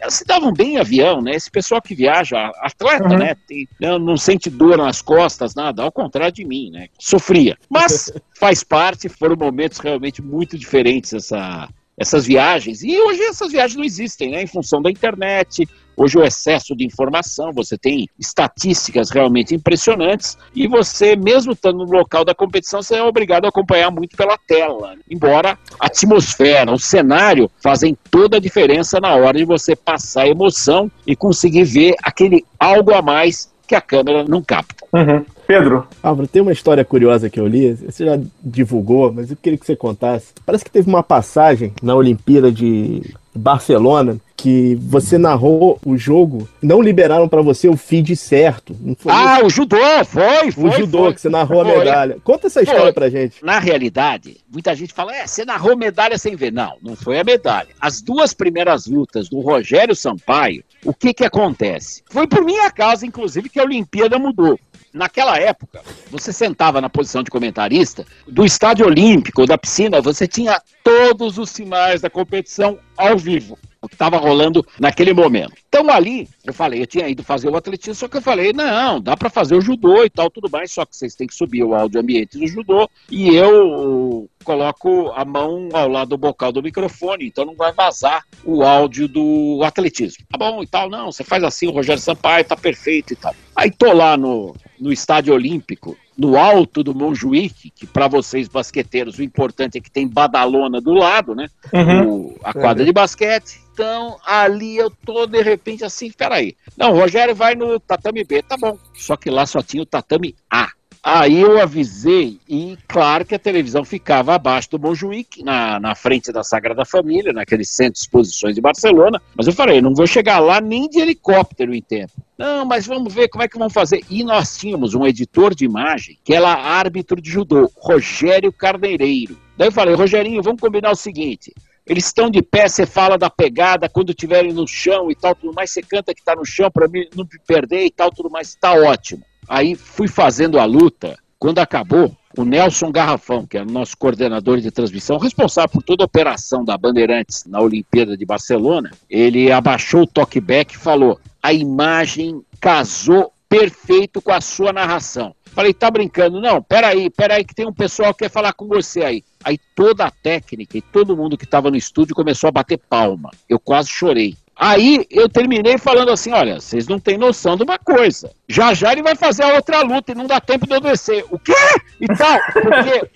[SPEAKER 4] elas se davam bem em avião, né? Esse pessoal que viaja, atleta, uhum. né? Tem, não sente dor nas costas, nada, ao contrário de mim, né? Sofria. Mas faz parte, foram momentos realmente muito diferentes essa, essas viagens. E hoje essas viagens não existem, né? Em função da internet, Hoje o excesso de informação, você tem estatísticas realmente impressionantes e você, mesmo estando no local da competição, você é obrigado a acompanhar muito pela tela. Embora a atmosfera, o cenário fazem toda a diferença na hora de você passar a emoção e conseguir ver aquele algo a mais que a câmera não capta.
[SPEAKER 2] Uhum. Pedro.
[SPEAKER 3] Álvaro, tem uma história curiosa que eu li, você já divulgou, mas eu queria que você contasse. Parece que teve uma passagem na Olimpíada de Barcelona que você narrou o jogo, não liberaram para você o feed certo.
[SPEAKER 4] ah, isso? o judô, foi, foi.
[SPEAKER 3] O judô, foi. que você narrou foi. a medalha. Conta essa história foi. pra gente.
[SPEAKER 4] Na realidade, muita gente fala, é, você narrou medalha sem ver. Não, não foi a medalha. As duas primeiras lutas do Rogério Sampaio, o que que acontece? Foi por minha causa, inclusive, que a Olimpíada mudou. Naquela época, você sentava na posição de comentarista, do estádio olímpico, da piscina, você tinha todos os sinais da competição ao vivo o que estava rolando naquele momento. Então ali, eu falei, eu tinha ido fazer o atletismo, só que eu falei, não, dá para fazer o judô e tal, tudo mais, só que vocês têm que subir o áudio ambiente do judô e eu coloco a mão ao lado do bocal do microfone, então não vai vazar o áudio do atletismo. Tá bom e tal, não, você faz assim, o Rogério Sampaio tá perfeito e tal. Aí tô lá no, no estádio olímpico, no alto do Montjuic, que para vocês basqueteiros o importante é que tem badalona do lado, né? Uhum. O, a quadra de basquete. Então, ali eu tô de repente assim, peraí. Não, o Rogério vai no tatame B, tá bom. Só que lá só tinha o tatame A. Aí eu avisei, e claro que a televisão ficava abaixo do Montjuic, na, na frente da Sagrada Família, naquele centro de exposições de Barcelona. Mas eu falei, não vou chegar lá nem de helicóptero em tempo. Não, mas vamos ver como é que vão fazer. E nós tínhamos um editor de imagem, que era árbitro de judô, Rogério Carneireiro. Daí eu falei, Rogerinho, vamos combinar o seguinte: eles estão de pé, você fala da pegada, quando estiverem no chão e tal, tudo mais, você canta que está no chão para mim não me perder e tal, tudo mais, está ótimo. Aí fui fazendo a luta. Quando acabou, o Nelson Garrafão, que é o nosso coordenador de transmissão, responsável por toda a operação da Bandeirantes na Olimpíada de Barcelona, ele abaixou o talkback e falou: a imagem casou perfeito com a sua narração. Falei, tá brincando? Não, peraí, peraí, que tem um pessoal que quer falar com você aí. Aí toda a técnica e todo mundo que estava no estúdio começou a bater palma. Eu quase chorei. Aí eu terminei falando assim: olha, vocês não têm noção de uma coisa. Já já ele vai fazer a outra luta e não dá tempo de eu descer. O quê? E tal. Porque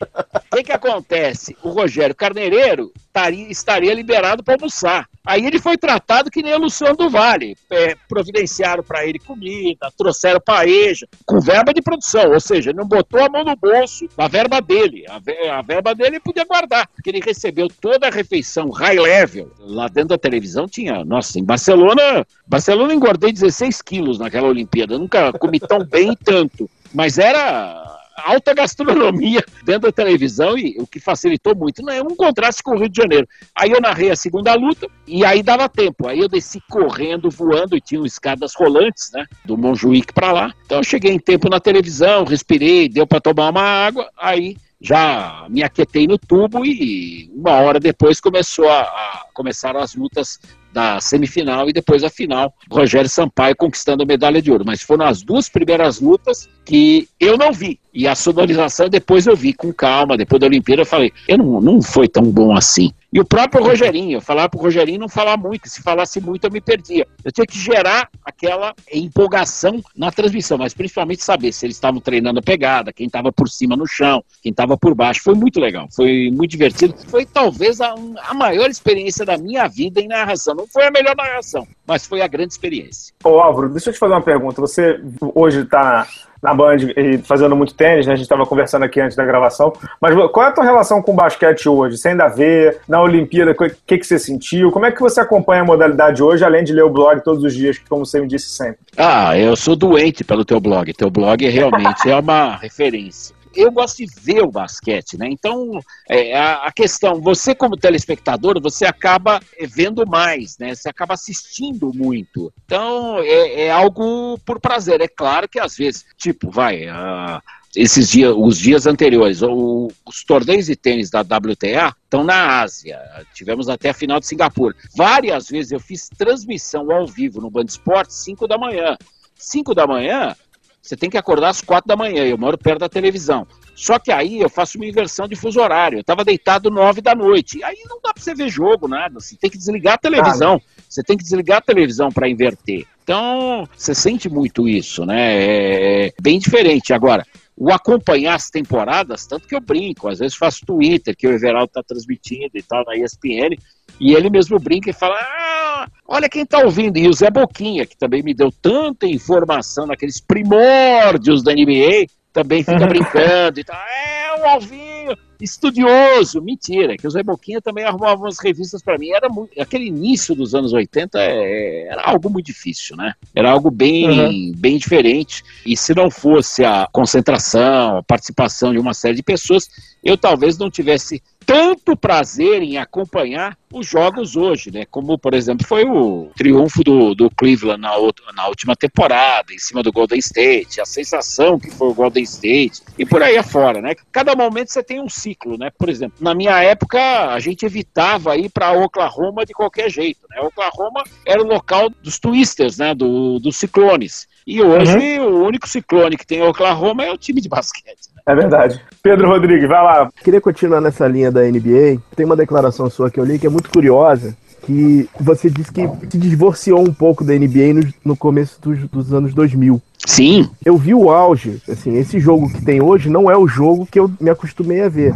[SPEAKER 4] o que, que acontece? O Rogério Carneireiro estaria, estaria liberado para almoçar. Aí ele foi tratado que nem o Luciano do Vale. É, providenciaram para ele comida, trouxeram paeja, com verba de produção. Ou seja, não botou a mão no bolso da verba dele. A, a verba dele ele podia guardar, porque ele recebeu toda a refeição high level. Lá dentro da televisão tinha, nossa, em Barcelona, Barcelona engordei 16 quilos naquela Olimpíada. Eu nunca comi tão bem e tanto. Mas era alta gastronomia dentro da televisão e o que facilitou muito. Não é um contraste com o Rio de Janeiro. Aí eu narrei a segunda luta e aí dava tempo. Aí eu desci correndo, voando e tinha escadas rolantes, né? Do Montjuic para lá. Então eu cheguei em tempo na televisão, respirei, deu para tomar uma água. Aí já me aquietei no tubo e uma hora depois começou a, a começaram as lutas da semifinal e depois a final, Rogério Sampaio conquistando a medalha de ouro. Mas foram as duas primeiras lutas que eu não vi. E a sonorização depois eu vi com calma, depois da Olimpíada eu falei, eu não, não foi tão bom assim. E o próprio Rogerinho, eu falava pro Rogerinho não falar muito, se falasse muito eu me perdia. Eu tinha que gerar aquela empolgação na transmissão, mas principalmente saber se eles estavam treinando a pegada, quem estava por cima no chão, quem estava por baixo. Foi muito legal, foi muito divertido. Foi talvez a, a maior experiência da minha vida em narração. Não foi a melhor narração, mas foi a grande experiência.
[SPEAKER 2] Ô Álvaro, deixa eu te fazer uma pergunta. Você hoje está na Band e fazendo muito tênis, né? A gente estava conversando aqui antes da gravação. Mas qual é a tua relação com o basquete hoje? Você ainda vê na Olimpíada, o que, que você sentiu? Como é que você acompanha a modalidade hoje, além de ler o blog todos os dias, como você me disse sempre?
[SPEAKER 4] Ah, eu sou doente pelo teu blog. Teu blog realmente é uma referência eu gosto de ver o basquete, né? Então, é, a, a, questão, você como telespectador, você acaba é, vendo mais, né? Você acaba assistindo muito. Então, é, é algo por prazer. É claro que às vezes, tipo, vai, a, esses dias, os dias anteriores, o, os torneios de tênis da WTA estão na Ásia. Tivemos até a final de Singapura. Várias vezes eu fiz transmissão ao vivo no Band Esporte, 5 da manhã. 5 da manhã, você tem que acordar às 4 da manhã. Eu moro perto da televisão. Só que aí eu faço uma inversão de fuso horário. Eu estava deitado 9 da noite. Aí não dá para você ver jogo, nada. Você tem que desligar a televisão. Você tem que desligar a televisão para inverter. Então, você sente muito isso, né? É, é bem diferente. Agora, o acompanhar as temporadas, tanto que eu brinco, às vezes faço Twitter, que o Everaldo está transmitindo e tal, na ESPN, e ele mesmo brinca e fala: ah, olha quem está ouvindo. E o Zé Boquinha, que também me deu tanta informação naqueles primórdios da NBA, também fica brincando e tal. É, o Alvinho, estudioso. Mentira, que o Zé Boquinha também arrumava umas revistas para mim. Era muito, aquele início dos anos 80 é, era algo muito difícil, né? Era algo bem, uhum. bem diferente. E se não fosse a concentração, a participação de uma série de pessoas, eu talvez não tivesse tanto prazer em acompanhar os jogos hoje, né? Como, por exemplo, foi o triunfo do, do Cleveland na, na última temporada, em cima do Golden State, a sensação que foi o Golden State, e por aí afora, né? Cada momento você tem um ciclo, né? Por exemplo, na minha época, a gente evitava ir para Oklahoma de qualquer jeito, né? Oklahoma era o local dos twisters, né? Do, dos ciclones. E hoje uhum. o único ciclone que tem em Oklahoma é o time de basquete.
[SPEAKER 2] É verdade. Pedro Rodrigues, vai lá.
[SPEAKER 3] Queria continuar nessa linha da NBA. Tem uma declaração sua que eu li que é muito curiosa, que você disse que se divorciou um pouco da NBA no, no começo dos, dos, anos 2000.
[SPEAKER 4] Sim.
[SPEAKER 3] Eu vi o auge, assim, esse jogo que tem hoje não é o jogo que eu me acostumei a ver.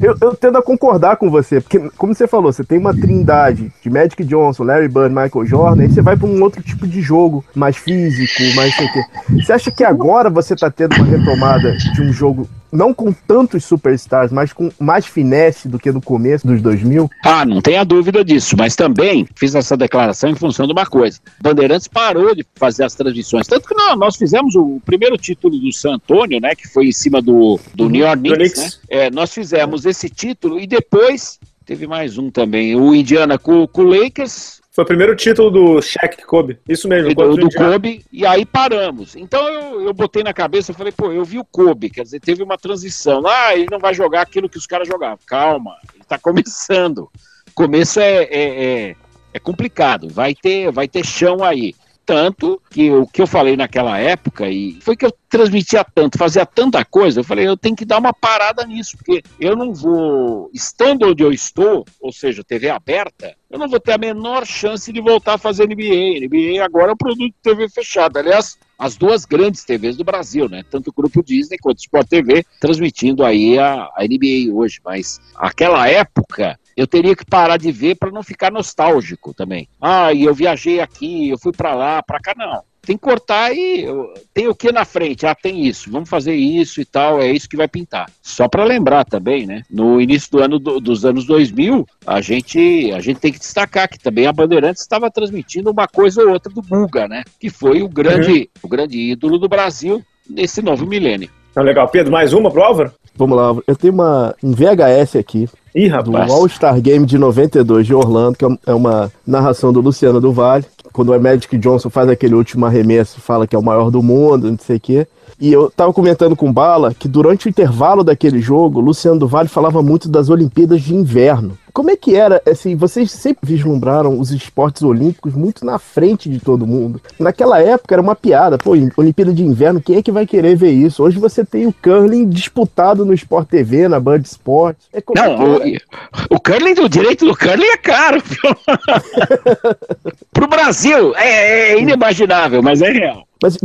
[SPEAKER 3] Eu, eu tendo a concordar com você, porque, como você falou, você tem uma trindade de Magic Johnson, Larry Bird, Michael Jordan, aí você vai para um outro tipo de jogo, mais físico, mais sei o quê. Você acha que agora você tá tendo uma retomada de um jogo não com tantos superstars, mas com mais finesse do que no começo dos 2000?
[SPEAKER 4] Ah, não tenha dúvida disso, mas também fiz essa declaração em função de uma coisa. Bandeirantes parou de fazer as transmissões, tanto que não, nós fizemos o primeiro título do San Antonio, né, que foi em cima do, do. New York Knicks, né? É, nós fizemos esse título e depois teve mais um também, o Indiana com, com o Lakers,
[SPEAKER 2] foi o primeiro título do Shaq Kobe. Isso mesmo.
[SPEAKER 4] Do, do Kobe, e aí paramos. Então eu, eu botei na cabeça, eu falei, pô, eu vi o Kobe, quer dizer, teve uma transição. Ah, ele não vai jogar aquilo que os caras jogavam. Calma, ele tá começando. Começo é, é, é, é complicado, vai ter, vai ter chão aí. Tanto que o que eu falei naquela época, e foi que eu transmitia tanto, fazia tanta coisa, eu falei, eu tenho que dar uma parada nisso, porque eu não vou, estando onde eu estou, ou seja, TV aberta, eu não vou ter a menor chance de voltar a fazer NBA. NBA agora é um produto de TV fechada. Aliás, as duas grandes TVs do Brasil, né? Tanto o Grupo Disney quanto o Sport TV, transmitindo aí a, a NBA hoje. Mas aquela época, eu teria que parar de ver para não ficar nostálgico também. Ah, e eu viajei aqui, eu fui para lá, para cá, não. Tem que cortar e tem o que na frente? Ah, tem isso, vamos fazer isso e tal, é isso que vai pintar. Só para lembrar também, né? No início do ano do, dos anos 2000, a gente a gente tem que destacar que também a Bandeirantes estava transmitindo uma coisa ou outra do Buga, né? Que foi o grande uhum. o grande ídolo do Brasil nesse novo milênio.
[SPEAKER 2] Tá legal, Pedro, mais uma pro Álvaro?
[SPEAKER 3] Vamos lá, eu tenho uma, um VHS aqui
[SPEAKER 2] Ih, rapaz.
[SPEAKER 3] do All-Star Game de 92 de Orlando, que é uma narração do Luciano do Vale, quando o Magic Johnson faz aquele último arremesso, fala que é o maior do mundo, não sei o quê. E eu tava comentando com Bala que durante o intervalo daquele jogo, Luciano do Vale falava muito das Olimpíadas de Inverno. Como é que era, assim, vocês sempre vislumbraram os esportes olímpicos muito na frente de todo mundo. Naquela época era uma piada, pô, Olimpíada de Inverno, quem é que vai querer ver isso? Hoje você tem o curling disputado no Sport TV, na Band Sport.
[SPEAKER 4] É Não, é o, o curling, o direito do curling é caro, Pro Brasil, é, é inimaginável, mas é real.
[SPEAKER 3] Mas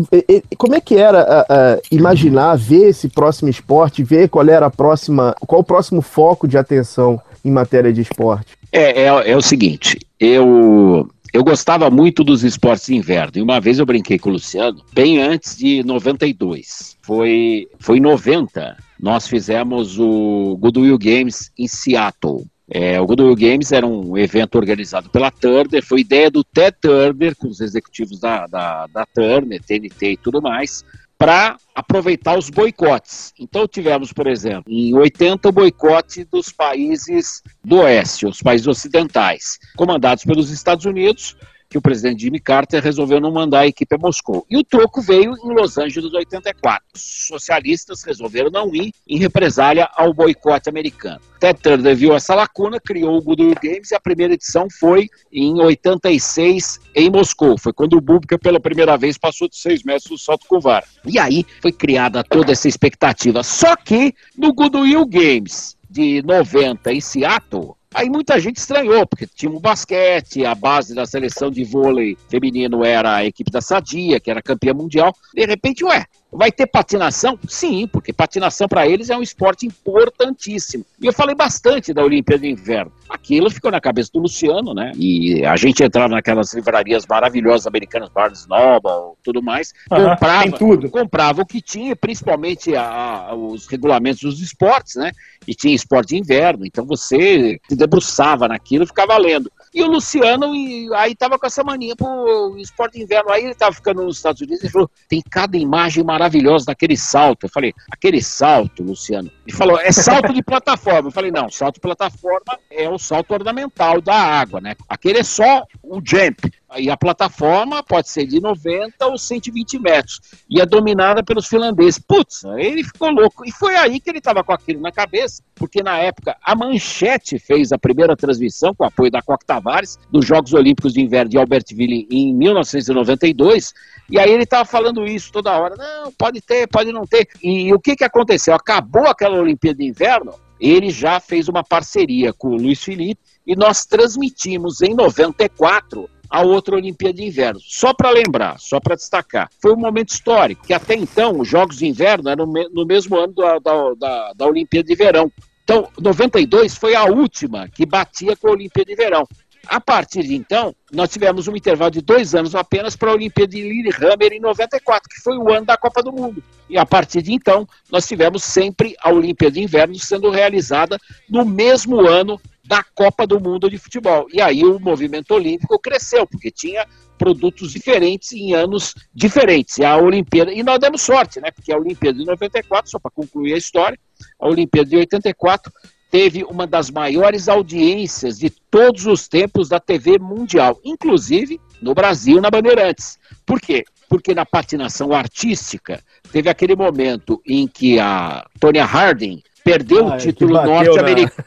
[SPEAKER 3] como é que era uh, uh, imaginar, ver esse próximo esporte, ver qual era a próxima, qual o próximo foco de atenção em matéria de esporte?
[SPEAKER 4] É, é, é o seguinte, eu eu gostava muito dos esportes de inverno. E uma vez eu brinquei com o Luciano, bem antes de 92. Foi, foi em 90, nós fizemos o Goodwill Games em Seattle. É, o Goodwill Games era um evento organizado pela Turner, foi ideia do Ted Turner, com os executivos da, da, da Turner, TNT e tudo mais, para aproveitar os boicotes. Então tivemos, por exemplo, em 80 o boicote dos países do oeste, os países ocidentais, comandados pelos Estados Unidos, que o presidente Jimmy Carter resolveu não mandar a equipe a Moscou. E o troco veio em Los Angeles 84. Os socialistas resolveram não ir em represália ao boicote americano. Ted viu essa lacuna, criou o Goodwill Games e a primeira edição foi em 86 em Moscou. Foi quando o Bubka pela primeira vez passou de seis metros do salto com vara. E aí foi criada toda essa expectativa. Só que no Goodwill Games de 90 em Seattle, Aí muita gente estranhou, porque tinha um basquete, a base da seleção de vôlei feminino era a equipe da Sadia, que era campeã mundial. De repente, ué, Vai ter patinação? Sim, porque patinação para eles é um esporte importantíssimo. E eu falei bastante da Olimpíada de Inverno. Aquilo ficou na cabeça do Luciano, né? E a gente entrava naquelas livrarias maravilhosas americanas, Barnes Noble, tudo mais, comprava, tudo. comprava o que tinha, principalmente a, a, os regulamentos dos esportes, né? E tinha esporte de inverno, então você se debruçava naquilo e ficava lendo. E o Luciano e, aí tava com essa mania pro esporte inverno. Aí ele tava ficando nos Estados Unidos e falou: tem cada imagem maravilhosa daquele salto. Eu falei, aquele salto, Luciano. Ele falou, é salto de plataforma. Eu falei, não, salto de plataforma é o salto ornamental da água, né? Aquele é só o jump. E a plataforma pode ser de 90 ou 120 metros. E é dominada pelos finlandeses. Putz, ele ficou louco. E foi aí que ele estava com aquilo na cabeça, porque na época a Manchete fez a primeira transmissão, com apoio da Coque Tavares, dos Jogos Olímpicos de Inverno de Albertville em 1992. E aí ele estava falando isso toda hora. Não, pode ter, pode não ter. E o que, que aconteceu? Acabou aquela Olimpíada de Inverno, ele já fez uma parceria com o Luiz Felipe e nós transmitimos em 94 a outra Olimpíada de Inverno. Só para lembrar, só para destacar, foi um momento histórico, que até então os Jogos de Inverno eram no mesmo ano da, da, da, da Olimpíada de Verão. Então, 92 foi a última que batia com a Olimpíada de Verão. A partir de então, nós tivemos um intervalo de dois anos apenas para a Olimpíada de Lillehammer em 94, que foi o ano da Copa do Mundo. E a partir de então, nós tivemos sempre a Olimpíada de Inverno sendo realizada no mesmo ano da Copa do Mundo de Futebol. E aí o movimento olímpico cresceu, porque tinha produtos diferentes em anos diferentes. E a Olimpíada, e nós demos sorte, né? Porque a Olimpíada de 94, só para concluir a história, a Olimpíada de 84 teve uma das maiores audiências de todos os tempos da TV mundial, inclusive no Brasil, na Bandeirantes. Por quê? Porque na patinação artística teve aquele momento em que a Tonya Harding perdeu ah, o título norte-americano.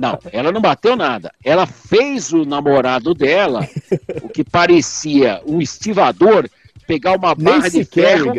[SPEAKER 4] Não, ela não bateu nada. Ela fez o namorado dela, o que parecia um estivador, pegar uma barra Nancy de ferro,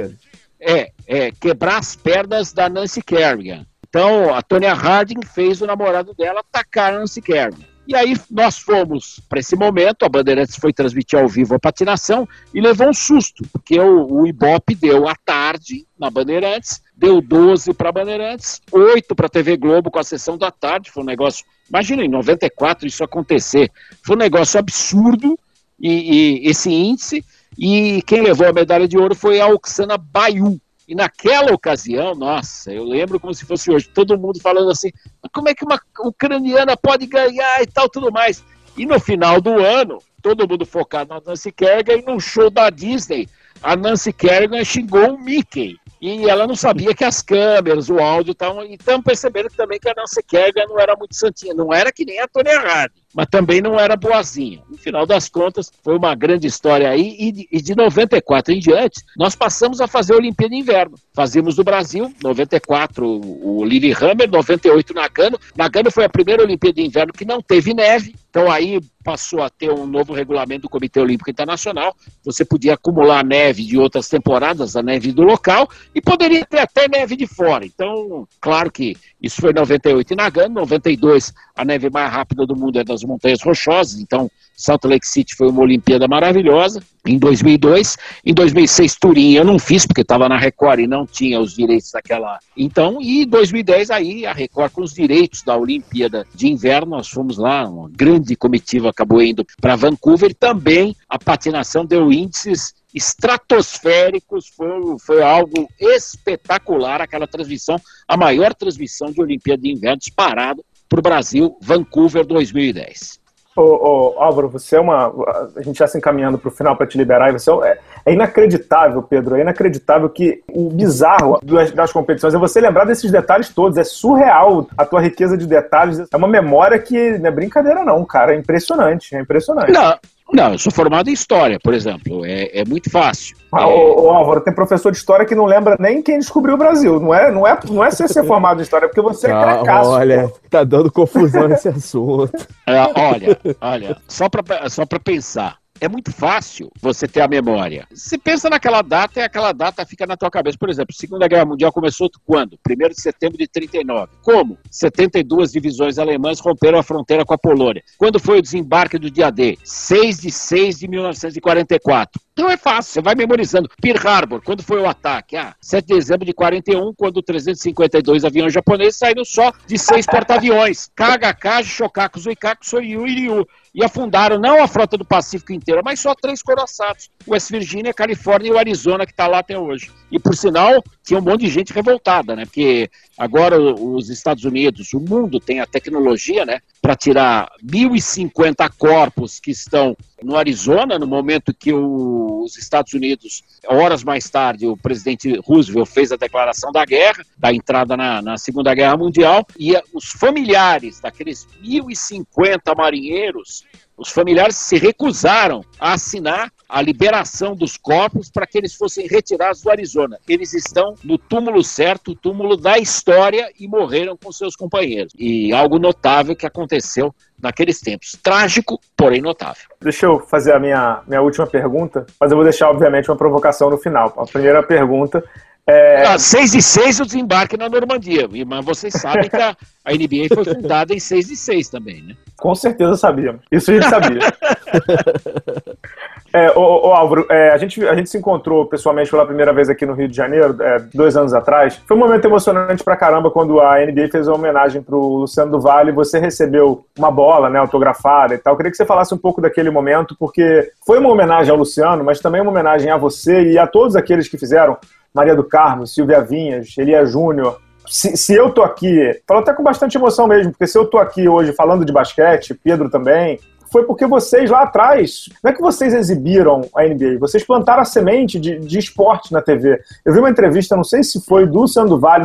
[SPEAKER 4] é, é, quebrar as pernas da Nancy Kerrigan. Então, a Tonya Harding fez o namorado dela atacar a Nancy Kerrigan. E aí nós fomos para esse momento, a Bandeirantes foi transmitir ao vivo a patinação e levou um susto, porque o, o Ibope deu à tarde na Bandeirantes, deu 12 para Bandeirantes, 8 para a TV Globo com a sessão da tarde, foi um negócio, imagina em 94 isso acontecer, foi um negócio absurdo e, e esse índice, e quem levou a medalha de ouro foi a Oksana Bayu, e naquela ocasião, nossa, eu lembro como se fosse hoje, todo mundo falando assim, como é que uma ucraniana pode ganhar e tal, tudo mais. E no final do ano, todo mundo focado na Nancy Kerrigan e num show da Disney, a Nancy Kerrigan xingou o Mickey. E ela não sabia que as câmeras, o áudio estavam. Então perceberam também que a Nancy Kerrigan não era muito santinha. Não era que nem a Tony Harding mas também não era boazinha. No final das contas, foi uma grande história aí, e de, e de 94 em diante, nós passamos a fazer a Olimpíada de Inverno. Fazíamos no Brasil, 94 o Lillehammer, 98 Nagano. Nagano foi a primeira Olimpíada de Inverno que não teve neve, então aí passou a ter um novo regulamento do Comitê Olímpico Internacional. Você podia acumular neve de outras temporadas, a neve do local, e poderia ter até neve de fora. Então, claro que isso foi 98 em Nagano, 92 a neve mais rápida do mundo é das Montanhas Rochosas, então Salt Lake City foi uma Olimpíada maravilhosa. Em 2002, em 2006 Turim eu não fiz porque estava na Record e não tinha os direitos daquela. Então, e em 2010 aí a Record com os direitos da Olimpíada de Inverno, nós fomos lá, uma grande comitiva acabou indo para Vancouver. Também a patinação deu índices estratosféricos, foi, foi algo espetacular aquela transmissão, a maior transmissão de Olimpíada de Inverno disparado para o Brasil, Vancouver 2010.
[SPEAKER 2] Ô, ô, Álvaro, você é uma. A gente já se encaminhando para o final para te liberar, você é, é, inacreditável, Pedro, é inacreditável que o bizarro das, das, competições é você lembrar desses detalhes todos. É surreal a tua riqueza de detalhes. É uma memória que não é brincadeira, não, cara. É impressionante, é impressionante.
[SPEAKER 4] Não, Não, eu sou formado em História, por exemplo. É, é muito fácil.
[SPEAKER 2] Ah,
[SPEAKER 4] é...
[SPEAKER 2] ô, ô, Álvaro, tem professor de História que não lembra nem quem descobriu o Brasil. Não é, não é, não é ser, ser formado em História, é porque você é
[SPEAKER 3] Ah,
[SPEAKER 2] cracaço.
[SPEAKER 3] olha, tá dando confusão esse assunto.
[SPEAKER 4] É, olha, olha, só para só pra pensar. É muito fácil você ter a memória. Você pensa naquela data e aquela data fica na tua cabeça. Por exemplo, a Segunda Guerra Mundial começou quando? 1 de setembro de 39. Como? 72 divisões alemãs romperam a fronteira com a Polônia. Quando foi o desembarque do dia D? 6 de 6 de 1944. Então é fácil, você vai memorizando. Pearl Harbor, quando foi o ataque? Ah, 7 de dezembro de 41, quando 352 aviões japoneses saíram só de seis porta-aviões. KHK, Shokaku, Zuikaku, Soryu e. E afundaram não a frota do Pacífico inteira, mas só três coraçados. West Virginia, Califórnia e o Arizona, que está lá até hoje. E, por sinal, tinha um monte de gente revoltada, né? Porque agora os Estados Unidos, o mundo tem a tecnologia, né? Para tirar 1.050 corpos que estão no Arizona, no momento que os Estados Unidos, horas mais tarde, o presidente Roosevelt fez a declaração da guerra, da entrada na, na Segunda Guerra Mundial, e os familiares daqueles 1.050 marinheiros, os familiares se recusaram a assinar a liberação dos corpos para que eles fossem retirados do Arizona. Eles estão no túmulo certo, o túmulo da história, e morreram com seus companheiros. E algo notável que aconteceu naqueles tempos. Trágico, porém notável.
[SPEAKER 2] Deixa eu fazer a minha, minha última pergunta, mas eu vou deixar, obviamente, uma provocação no final. A primeira pergunta é.
[SPEAKER 4] Ah, 6 e 6 o desembarque na Normandia, mas vocês sabem que a, a NBA foi fundada em 6 e 6 também, né?
[SPEAKER 2] Com certeza sabíamos. Isso a gente sabia. É, ô, ô, ô, Álvaro, é, a, gente, a gente se encontrou pessoalmente pela primeira vez aqui no Rio de Janeiro, é, dois anos atrás. Foi um momento emocionante pra caramba quando a NBA fez uma homenagem pro Luciano do Vale. Você recebeu uma bola, né, autografada e tal. Eu queria que você falasse um pouco daquele momento, porque foi uma homenagem ao Luciano, mas também uma homenagem a você e a todos aqueles que fizeram. Maria do Carmo, Silvia Vinhas, Elia Júnior, se, se eu tô aqui, falo até com bastante emoção mesmo, porque se eu tô aqui hoje falando de basquete, Pedro também, foi porque vocês lá atrás, não é que vocês exibiram a NBA, vocês plantaram a semente de, de esporte na TV. Eu vi uma entrevista, não sei se foi do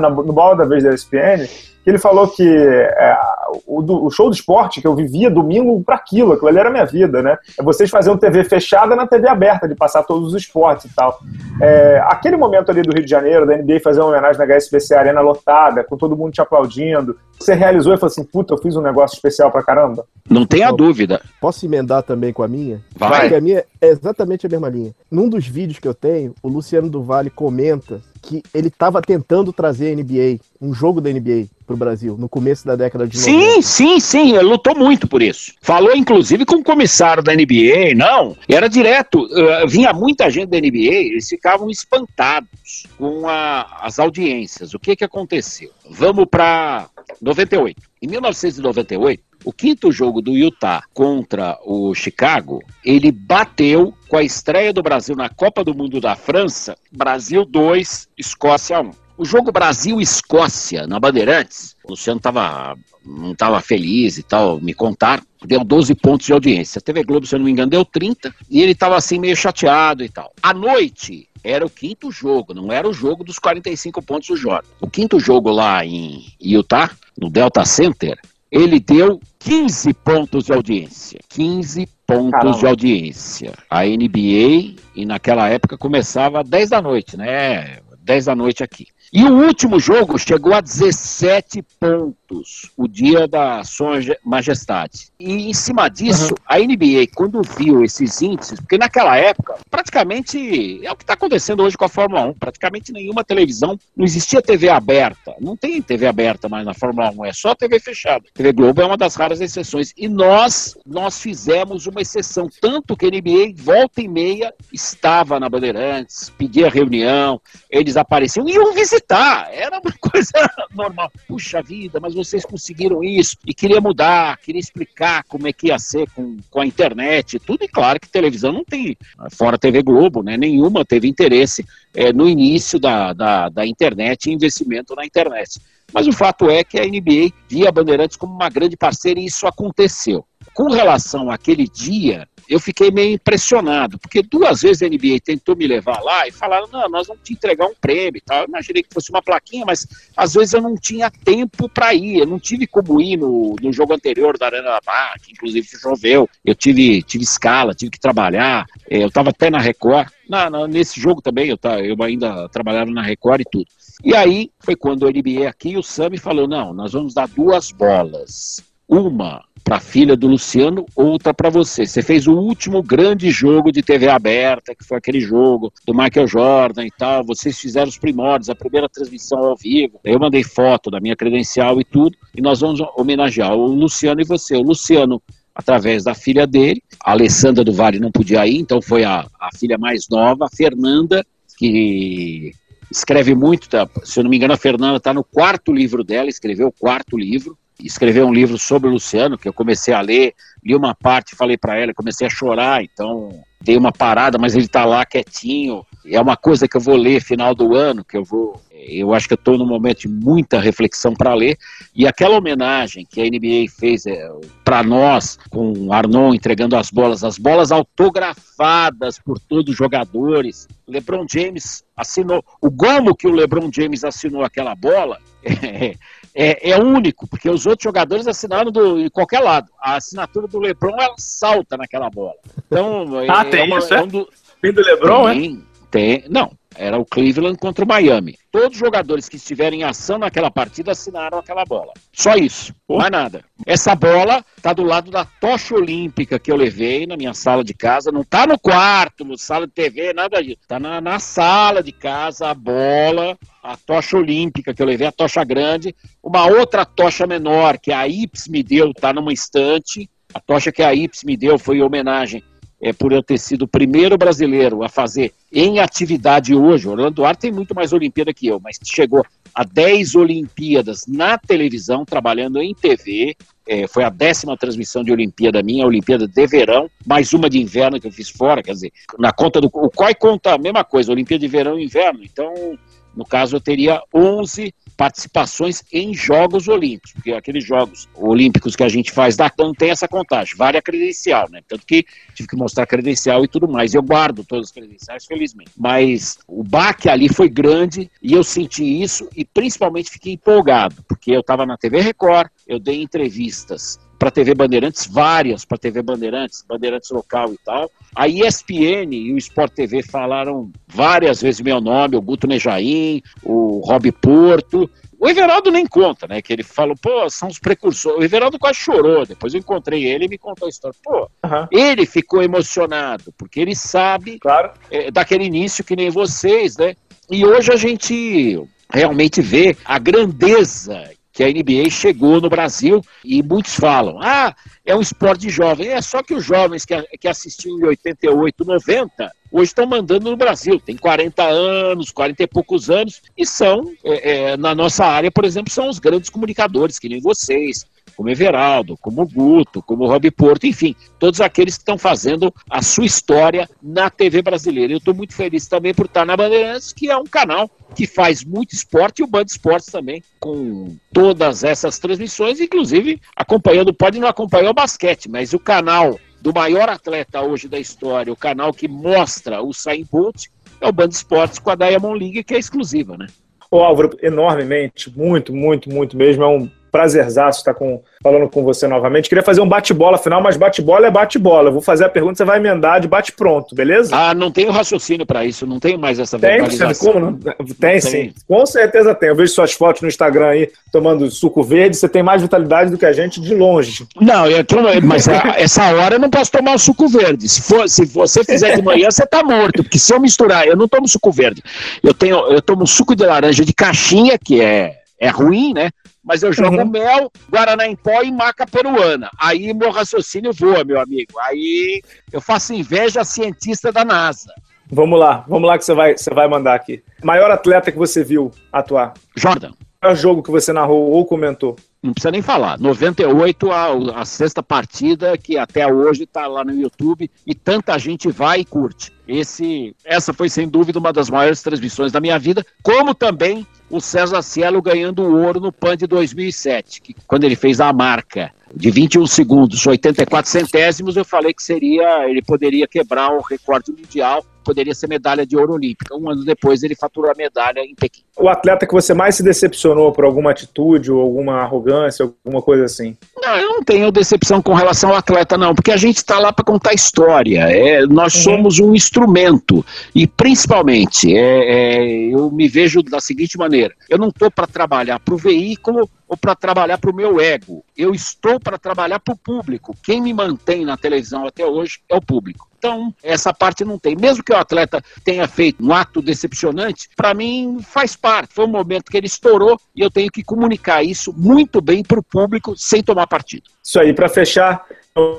[SPEAKER 2] na- no Bola da Vez da ESPN, que ele falou que é, o, do- o show do esporte que eu vivia domingo para aquilo, aquilo ali era a minha vida, né? É vocês faziam TV fechada na TV aberta, de passar todos os esportes e tal. É, aquele momento ali do Rio de Janeiro, da NBA fazer uma homenagem na HSBC Arena lotada, com todo mundo te aplaudindo, você realizou e falou assim: puta, eu fiz um negócio especial pra caramba?
[SPEAKER 4] Não tenha dúvida.
[SPEAKER 3] Posso emendar também com a minha?
[SPEAKER 4] Vai.
[SPEAKER 3] Porque a minha é exatamente a mesma linha. Num dos vídeos que eu tenho, o Luciano do Vale comenta que ele estava tentando trazer a NBA, um jogo da NBA, pro Brasil, no começo da década de 90.
[SPEAKER 4] Sim, sim, sim, ele lutou muito por isso. Falou, inclusive, com o comissário da NBA, não, era direto, eh, vinha muita gente da NBA, eles ficavam espantados com a- as audiências. O que que aconteceu? Vamos para 98. Em 1998, o quinto jogo do Utah contra o Chicago, ele bateu com a estreia do Brasil na Copa do Mundo da França, Brasil 2, Escócia 1. O jogo Brasil-Escócia, na Bandeirantes, o Luciano tava, não estava feliz e tal, me contaram, deu 12 pontos de audiência. A TV Globo, se eu não me engano, deu 30, e ele estava assim meio chateado e tal. À noite, era o quinto jogo, não era o jogo dos 45 pontos do Jordan. O quinto jogo lá em Utah, no Delta Center, ele deu 15 pontos de audiência. 15 pontos
[SPEAKER 2] Caramba.
[SPEAKER 4] de audiência. A NBA, e naquela época começava às 10 da noite, né? 10 da noite aqui. E o último jogo chegou a 17 pontos, o dia da Sua Majestade. E em cima disso, a NBA, quando viu esses índices, porque naquela época, praticamente é o que está acontecendo hoje com a Fórmula 1, praticamente nenhuma televisão, não existia TV aberta, não tem TV aberta mais na Fórmula 1, é só TV fechada. TV Globo é uma das raras exceções. E nós, nós fizemos uma exceção, tanto que a NBA, volta e meia, estava na Bandeirantes, pedia reunião, eles apareciam e iam visitar, era uma coisa normal. Puxa vida, mas vocês conseguiram isso e queria mudar, queria explicar como é que ia ser com, com a internet tudo. E claro que televisão não tem, fora TV Globo, né? Nenhuma teve interesse eh, no início da, da, da internet investimento na internet. Mas o fato é que a NBA via a Bandeirantes como uma grande parceira e isso aconteceu. Com relação àquele dia, eu fiquei meio impressionado, porque duas vezes a NBA tentou me levar lá e falaram: não, nós vamos te entregar um prêmio e tal. Eu imaginei que fosse uma plaquinha, mas às vezes eu não tinha tempo para ir, eu não tive como ir no, no jogo anterior da Arena da Barra, que inclusive choveu, eu tive, tive escala, tive que trabalhar, é, eu estava até na Record. Na, na, nesse jogo também, eu, tá, eu ainda trabalhava na Record e tudo. E aí foi quando o NBA aqui, o Sami falou: não, nós vamos dar duas bolas. Uma para a filha do Luciano, outra para você. Você fez o último grande jogo de TV aberta, que foi aquele jogo do Michael Jordan e tal. Vocês fizeram os primórdios, a primeira transmissão ao vivo. Eu mandei foto da minha credencial e tudo, e nós vamos homenagear o Luciano e você. O Luciano através da filha dele, a Alessandra do Vale não podia ir, então foi a, a filha mais nova, a Fernanda, que escreve muito, tá? se eu não me engano, a Fernanda está no quarto livro dela, escreveu o quarto livro, escreveu um livro sobre o Luciano, que eu comecei a ler, li uma parte, falei para ela, comecei a chorar, então dei uma parada, mas ele está lá quietinho. É uma coisa que eu vou ler final do ano, que eu vou. Eu acho que eu estou num momento de muita reflexão para ler. E aquela homenagem que a NBA fez é, para nós, com Arnon entregando as bolas, as bolas autografadas por todos os jogadores. LeBron James assinou. O gomo que o LeBron James assinou aquela bola. É, é, único, porque os outros jogadores assinaram do, de qualquer lado. A assinatura do Lebron ela salta naquela bola. Então,
[SPEAKER 2] ah, é, tem uma, isso, é? é um do, tem do Lebron,
[SPEAKER 4] tem, é? Tem, não, era o Cleveland contra o Miami. Todos os jogadores que estiverem em ação naquela partida assinaram aquela bola. Só isso, Pô. mais nada. Essa bola tá do lado da tocha olímpica que eu levei na minha sala de casa. Não tá no quarto, no sala de TV, nada disso. Tá na, na sala de casa a bola, a tocha olímpica que eu levei, a tocha grande. Uma outra tocha menor que a Ips me deu, tá numa estante. A tocha que a Ips me deu foi em homenagem é, por eu ter sido o primeiro brasileiro a fazer em atividade hoje. Orlando Duarte tem muito mais Olimpíada que eu, mas chegou a 10 Olimpíadas na televisão, trabalhando em TV. É, foi a décima transmissão de Olimpíada minha, Olimpíada de verão, mais uma de inverno que eu fiz fora, quer dizer, na conta do. O COI conta a mesma coisa, Olimpíada de verão e inverno. Então, no caso, eu teria 11 participações em Jogos Olímpicos, porque aqueles Jogos Olímpicos que a gente faz da não tem essa contagem, vale a credencial, né? Tanto que tive que mostrar credencial e tudo mais. Eu guardo todas as credenciais, felizmente. Mas o baque ali foi grande e eu senti isso e principalmente fiquei empolgado, porque eu estava na TV Record, eu dei entrevistas para TV Bandeirantes, várias para TV Bandeirantes, Bandeirantes local e tal. A ESPN e o Sport TV falaram várias vezes meu nome, o Guto Nejaim, o Rob Porto. O Everaldo nem conta, né? Que ele falou, pô, são os precursores. O Everaldo quase chorou. Depois eu encontrei ele e me contou a história. Pô, uhum. ele ficou emocionado, porque ele sabe claro. é, daquele início que nem vocês, né? E hoje a gente realmente vê a grandeza que a NBA chegou no Brasil e muitos falam, ah, é um esporte jovem. É só que os jovens que, que assistiam em 88, 90, hoje estão mandando no Brasil. Tem 40 anos, 40 e poucos anos, e são, é, é, na nossa área, por exemplo, são os grandes comunicadores, que nem vocês, como Everaldo, como Guto, como Rob Porto, enfim, todos aqueles que estão fazendo a sua história na TV brasileira. Eu estou muito feliz também por estar na Bandeirantes, que é um canal que faz muito esporte e o Band Esportes também, com todas essas transmissões, inclusive acompanhando, pode não acompanhar o basquete, mas o canal do maior atleta hoje da história, o canal que mostra o Sain Bolt, é o Band Esportes com a Diamond League, que é exclusiva, né?
[SPEAKER 2] Ô Álvaro, enormemente, muito, muito, muito mesmo. É um prazerzaço estar com, falando com você novamente. Queria fazer um bate-bola final, mas bate-bola é bate-bola. Eu vou fazer a pergunta, você vai emendar de bate-pronto, beleza?
[SPEAKER 4] Ah, não tenho raciocínio para isso, não tenho mais essa
[SPEAKER 2] tem, como não? Tem, sim. Com certeza tem. Eu vejo suas fotos no Instagram aí tomando suco verde, você tem mais vitalidade do que a gente de longe.
[SPEAKER 4] Não, eu tô, mas essa hora eu não posso tomar o suco verde. Se, for, se você fizer de manhã, você tá morto, porque se eu misturar, eu não tomo suco verde. Eu tenho, eu tomo suco de laranja de caixinha, que é é ruim, né? mas eu jogo uhum. mel, guaraná em pó e maca peruana. Aí meu raciocínio voa, meu amigo. Aí eu faço inveja a cientista da NASA.
[SPEAKER 2] Vamos lá, vamos lá que você vai, você vai mandar aqui. Maior atleta que você viu atuar?
[SPEAKER 4] Jordan.
[SPEAKER 2] Jogo que você narrou ou comentou?
[SPEAKER 4] Não precisa nem falar. 98, a, a sexta partida, que até hoje está lá no YouTube e tanta gente vai e curte. Esse, essa foi sem dúvida uma das maiores transmissões da minha vida, como também o César Cielo ganhando o ouro no PAN de 2007, que, quando ele fez a marca de 21 segundos, 84 centésimos, eu falei que seria, ele poderia quebrar o recorde mundial poderia ser medalha de ouro olímpica. Um ano depois ele faturou a medalha em Pequim.
[SPEAKER 2] O atleta que você mais se decepcionou por alguma atitude ou alguma arrogância, alguma coisa assim?
[SPEAKER 4] Não, eu não tenho decepção com relação ao atleta, não, porque a gente está lá para contar história. É, nós uhum. somos um instrumento e, principalmente, é, é, eu me vejo da seguinte maneira: eu não estou para trabalhar para o veículo ou para trabalhar para o meu ego. Eu estou para trabalhar para o público. Quem me mantém na televisão até hoje é o público. Então, essa parte não tem. Mesmo que o atleta tenha feito um ato decepcionante, para mim faz parte. Foi um momento que ele estourou e eu tenho que comunicar isso muito bem para o público sem tomar partido.
[SPEAKER 2] Isso aí, para fechar,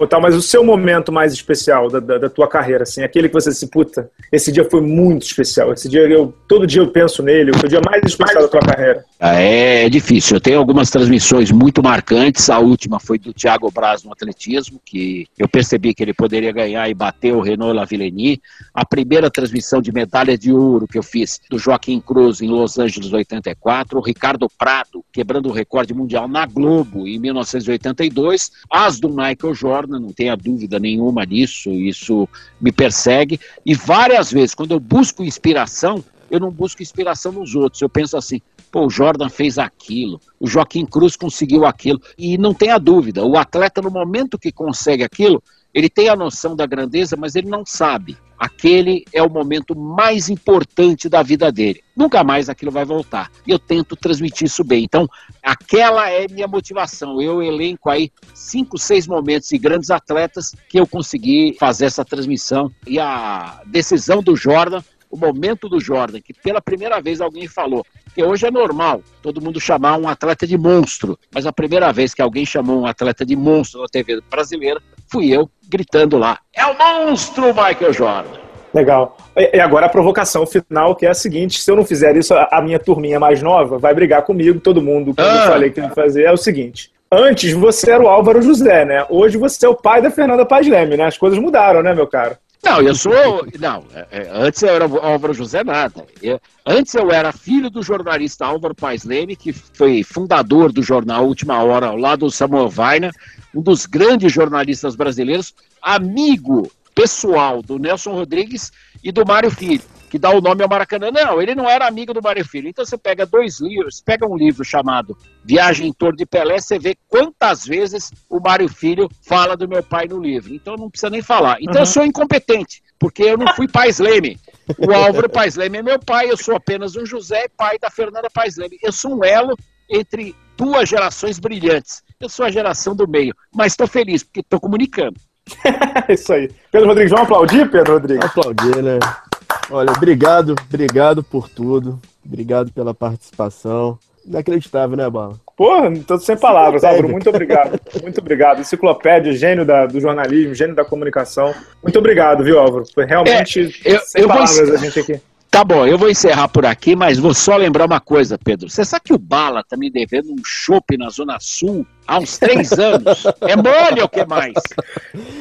[SPEAKER 2] Tá, mas o seu momento mais especial da, da, da, tua carreira, assim, aquele que você se puta, esse dia foi muito especial. Esse dia eu todo dia eu penso nele, o dia mais especial da tua carreira.
[SPEAKER 4] É, é difícil. Eu tenho algumas transmissões muito marcantes. A última foi do Thiago Braz no atletismo, que eu percebi que ele poderia ganhar e bater o Renault Lavillenie. A primeira transmissão de medalha de ouro que eu fiz do Joaquim Cruz em Los Angeles 84, o Ricardo Prado quebrando o recorde mundial na Globo em 1982, as do Michael Jordan, não tenha dúvida nenhuma disso, isso me persegue. E várias vezes, quando eu busco inspiração, eu não busco inspiração nos outros. Eu penso assim, pô, o Jordan fez aquilo, o Joaquim Cruz conseguiu aquilo. E não tenha dúvida, o atleta, no momento que consegue aquilo, ele tem a noção da grandeza, mas ele não sabe. Aquele é o momento mais importante da vida dele. Nunca mais aquilo vai voltar. E eu tento transmitir isso bem. Então, aquela é minha motivação. Eu elenco aí cinco, seis momentos de grandes atletas que eu consegui fazer essa transmissão. E a decisão do Jordan o momento do Jordan, que pela primeira vez alguém falou, que hoje é normal todo mundo chamar um atleta de monstro, mas a primeira vez que alguém chamou um atleta de monstro na TV brasileira, fui eu gritando lá: é o monstro Michael Jordan.
[SPEAKER 2] Legal. E agora a provocação final, que é a seguinte: se eu não fizer isso, a minha turminha mais nova vai brigar comigo, todo mundo, quando ah. eu falei que ia fazer, é o seguinte. Antes você era o Álvaro José, né? Hoje você é o pai da Fernanda Paz Leme, né? As coisas mudaram, né, meu caro?
[SPEAKER 4] Não, eu sou. Não, é, é, antes eu era Álvaro José Nada. Eu, antes eu era filho do jornalista Álvaro Paz Leme, que foi fundador do jornal Última Hora, ao lado do Samuel Weiner, um dos grandes jornalistas brasileiros, amigo pessoal do Nelson Rodrigues e do Mário Filho que dá o nome ao Maracanã. Não, ele não era amigo do Mário Filho. Então você pega dois livros, pega um livro chamado Viagem em Torno de Pelé, você vê quantas vezes o Mário Filho fala do meu pai no livro. Então não precisa nem falar. Então uhum. eu sou incompetente, porque eu não fui Pais Leme. O Álvaro Pais Leme é meu pai, eu sou apenas um José, pai da Fernanda Pais Leme. Eu sou um elo entre duas gerações brilhantes. Eu sou a geração do meio, mas estou feliz porque estou comunicando.
[SPEAKER 2] Isso aí. Pedro Rodrigues, vamos aplaudir, Pedro Rodrigues?
[SPEAKER 3] Aplaudir, né? Olha, obrigado, obrigado por tudo. Obrigado pela participação. Inacreditável, né, Bala?
[SPEAKER 2] Porra, tô sem palavras, Álvaro. Muito obrigado. Muito obrigado. Enciclopédia, gênio da, do jornalismo, gênio da comunicação. Muito obrigado, viu, Álvaro? Foi realmente é, eu, sem eu palavras vou... a gente aqui.
[SPEAKER 4] Tá bom, eu vou encerrar por aqui, mas vou só lembrar uma coisa, Pedro. Você sabe que o Bala tá me devendo um chopp na Zona Sul há uns três anos? É mole ou o que mais?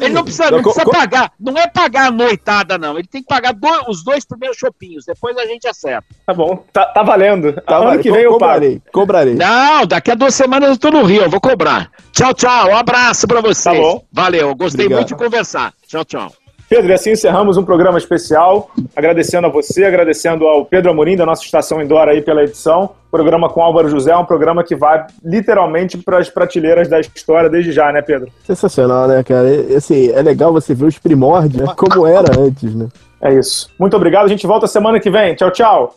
[SPEAKER 4] Ele não precisa, não precisa pagar, não é pagar a noitada, não. Ele tem que pagar dois, os dois primeiros chopinhos, depois a gente acerta.
[SPEAKER 2] Tá bom, tá, tá valendo.
[SPEAKER 3] Tá ano que vem eu cobrarei, pago. cobrarei.
[SPEAKER 4] Não, daqui a duas semanas eu tô no Rio, eu vou cobrar. Tchau, tchau, um abraço pra vocês. Tá bom. Valeu, gostei Obrigado. muito de conversar. Tchau, tchau.
[SPEAKER 2] Pedro, e assim encerramos um programa especial, agradecendo a você, agradecendo ao Pedro Amorim, da nossa Estação Indoor aí pela edição. O programa com Álvaro José é um programa que vai literalmente para as prateleiras da história desde já, né, Pedro?
[SPEAKER 3] Sensacional, né, cara? E, assim, é legal você ver os primórdios, né? como era antes, né?
[SPEAKER 2] É isso. Muito obrigado, a gente volta semana que vem. Tchau, tchau.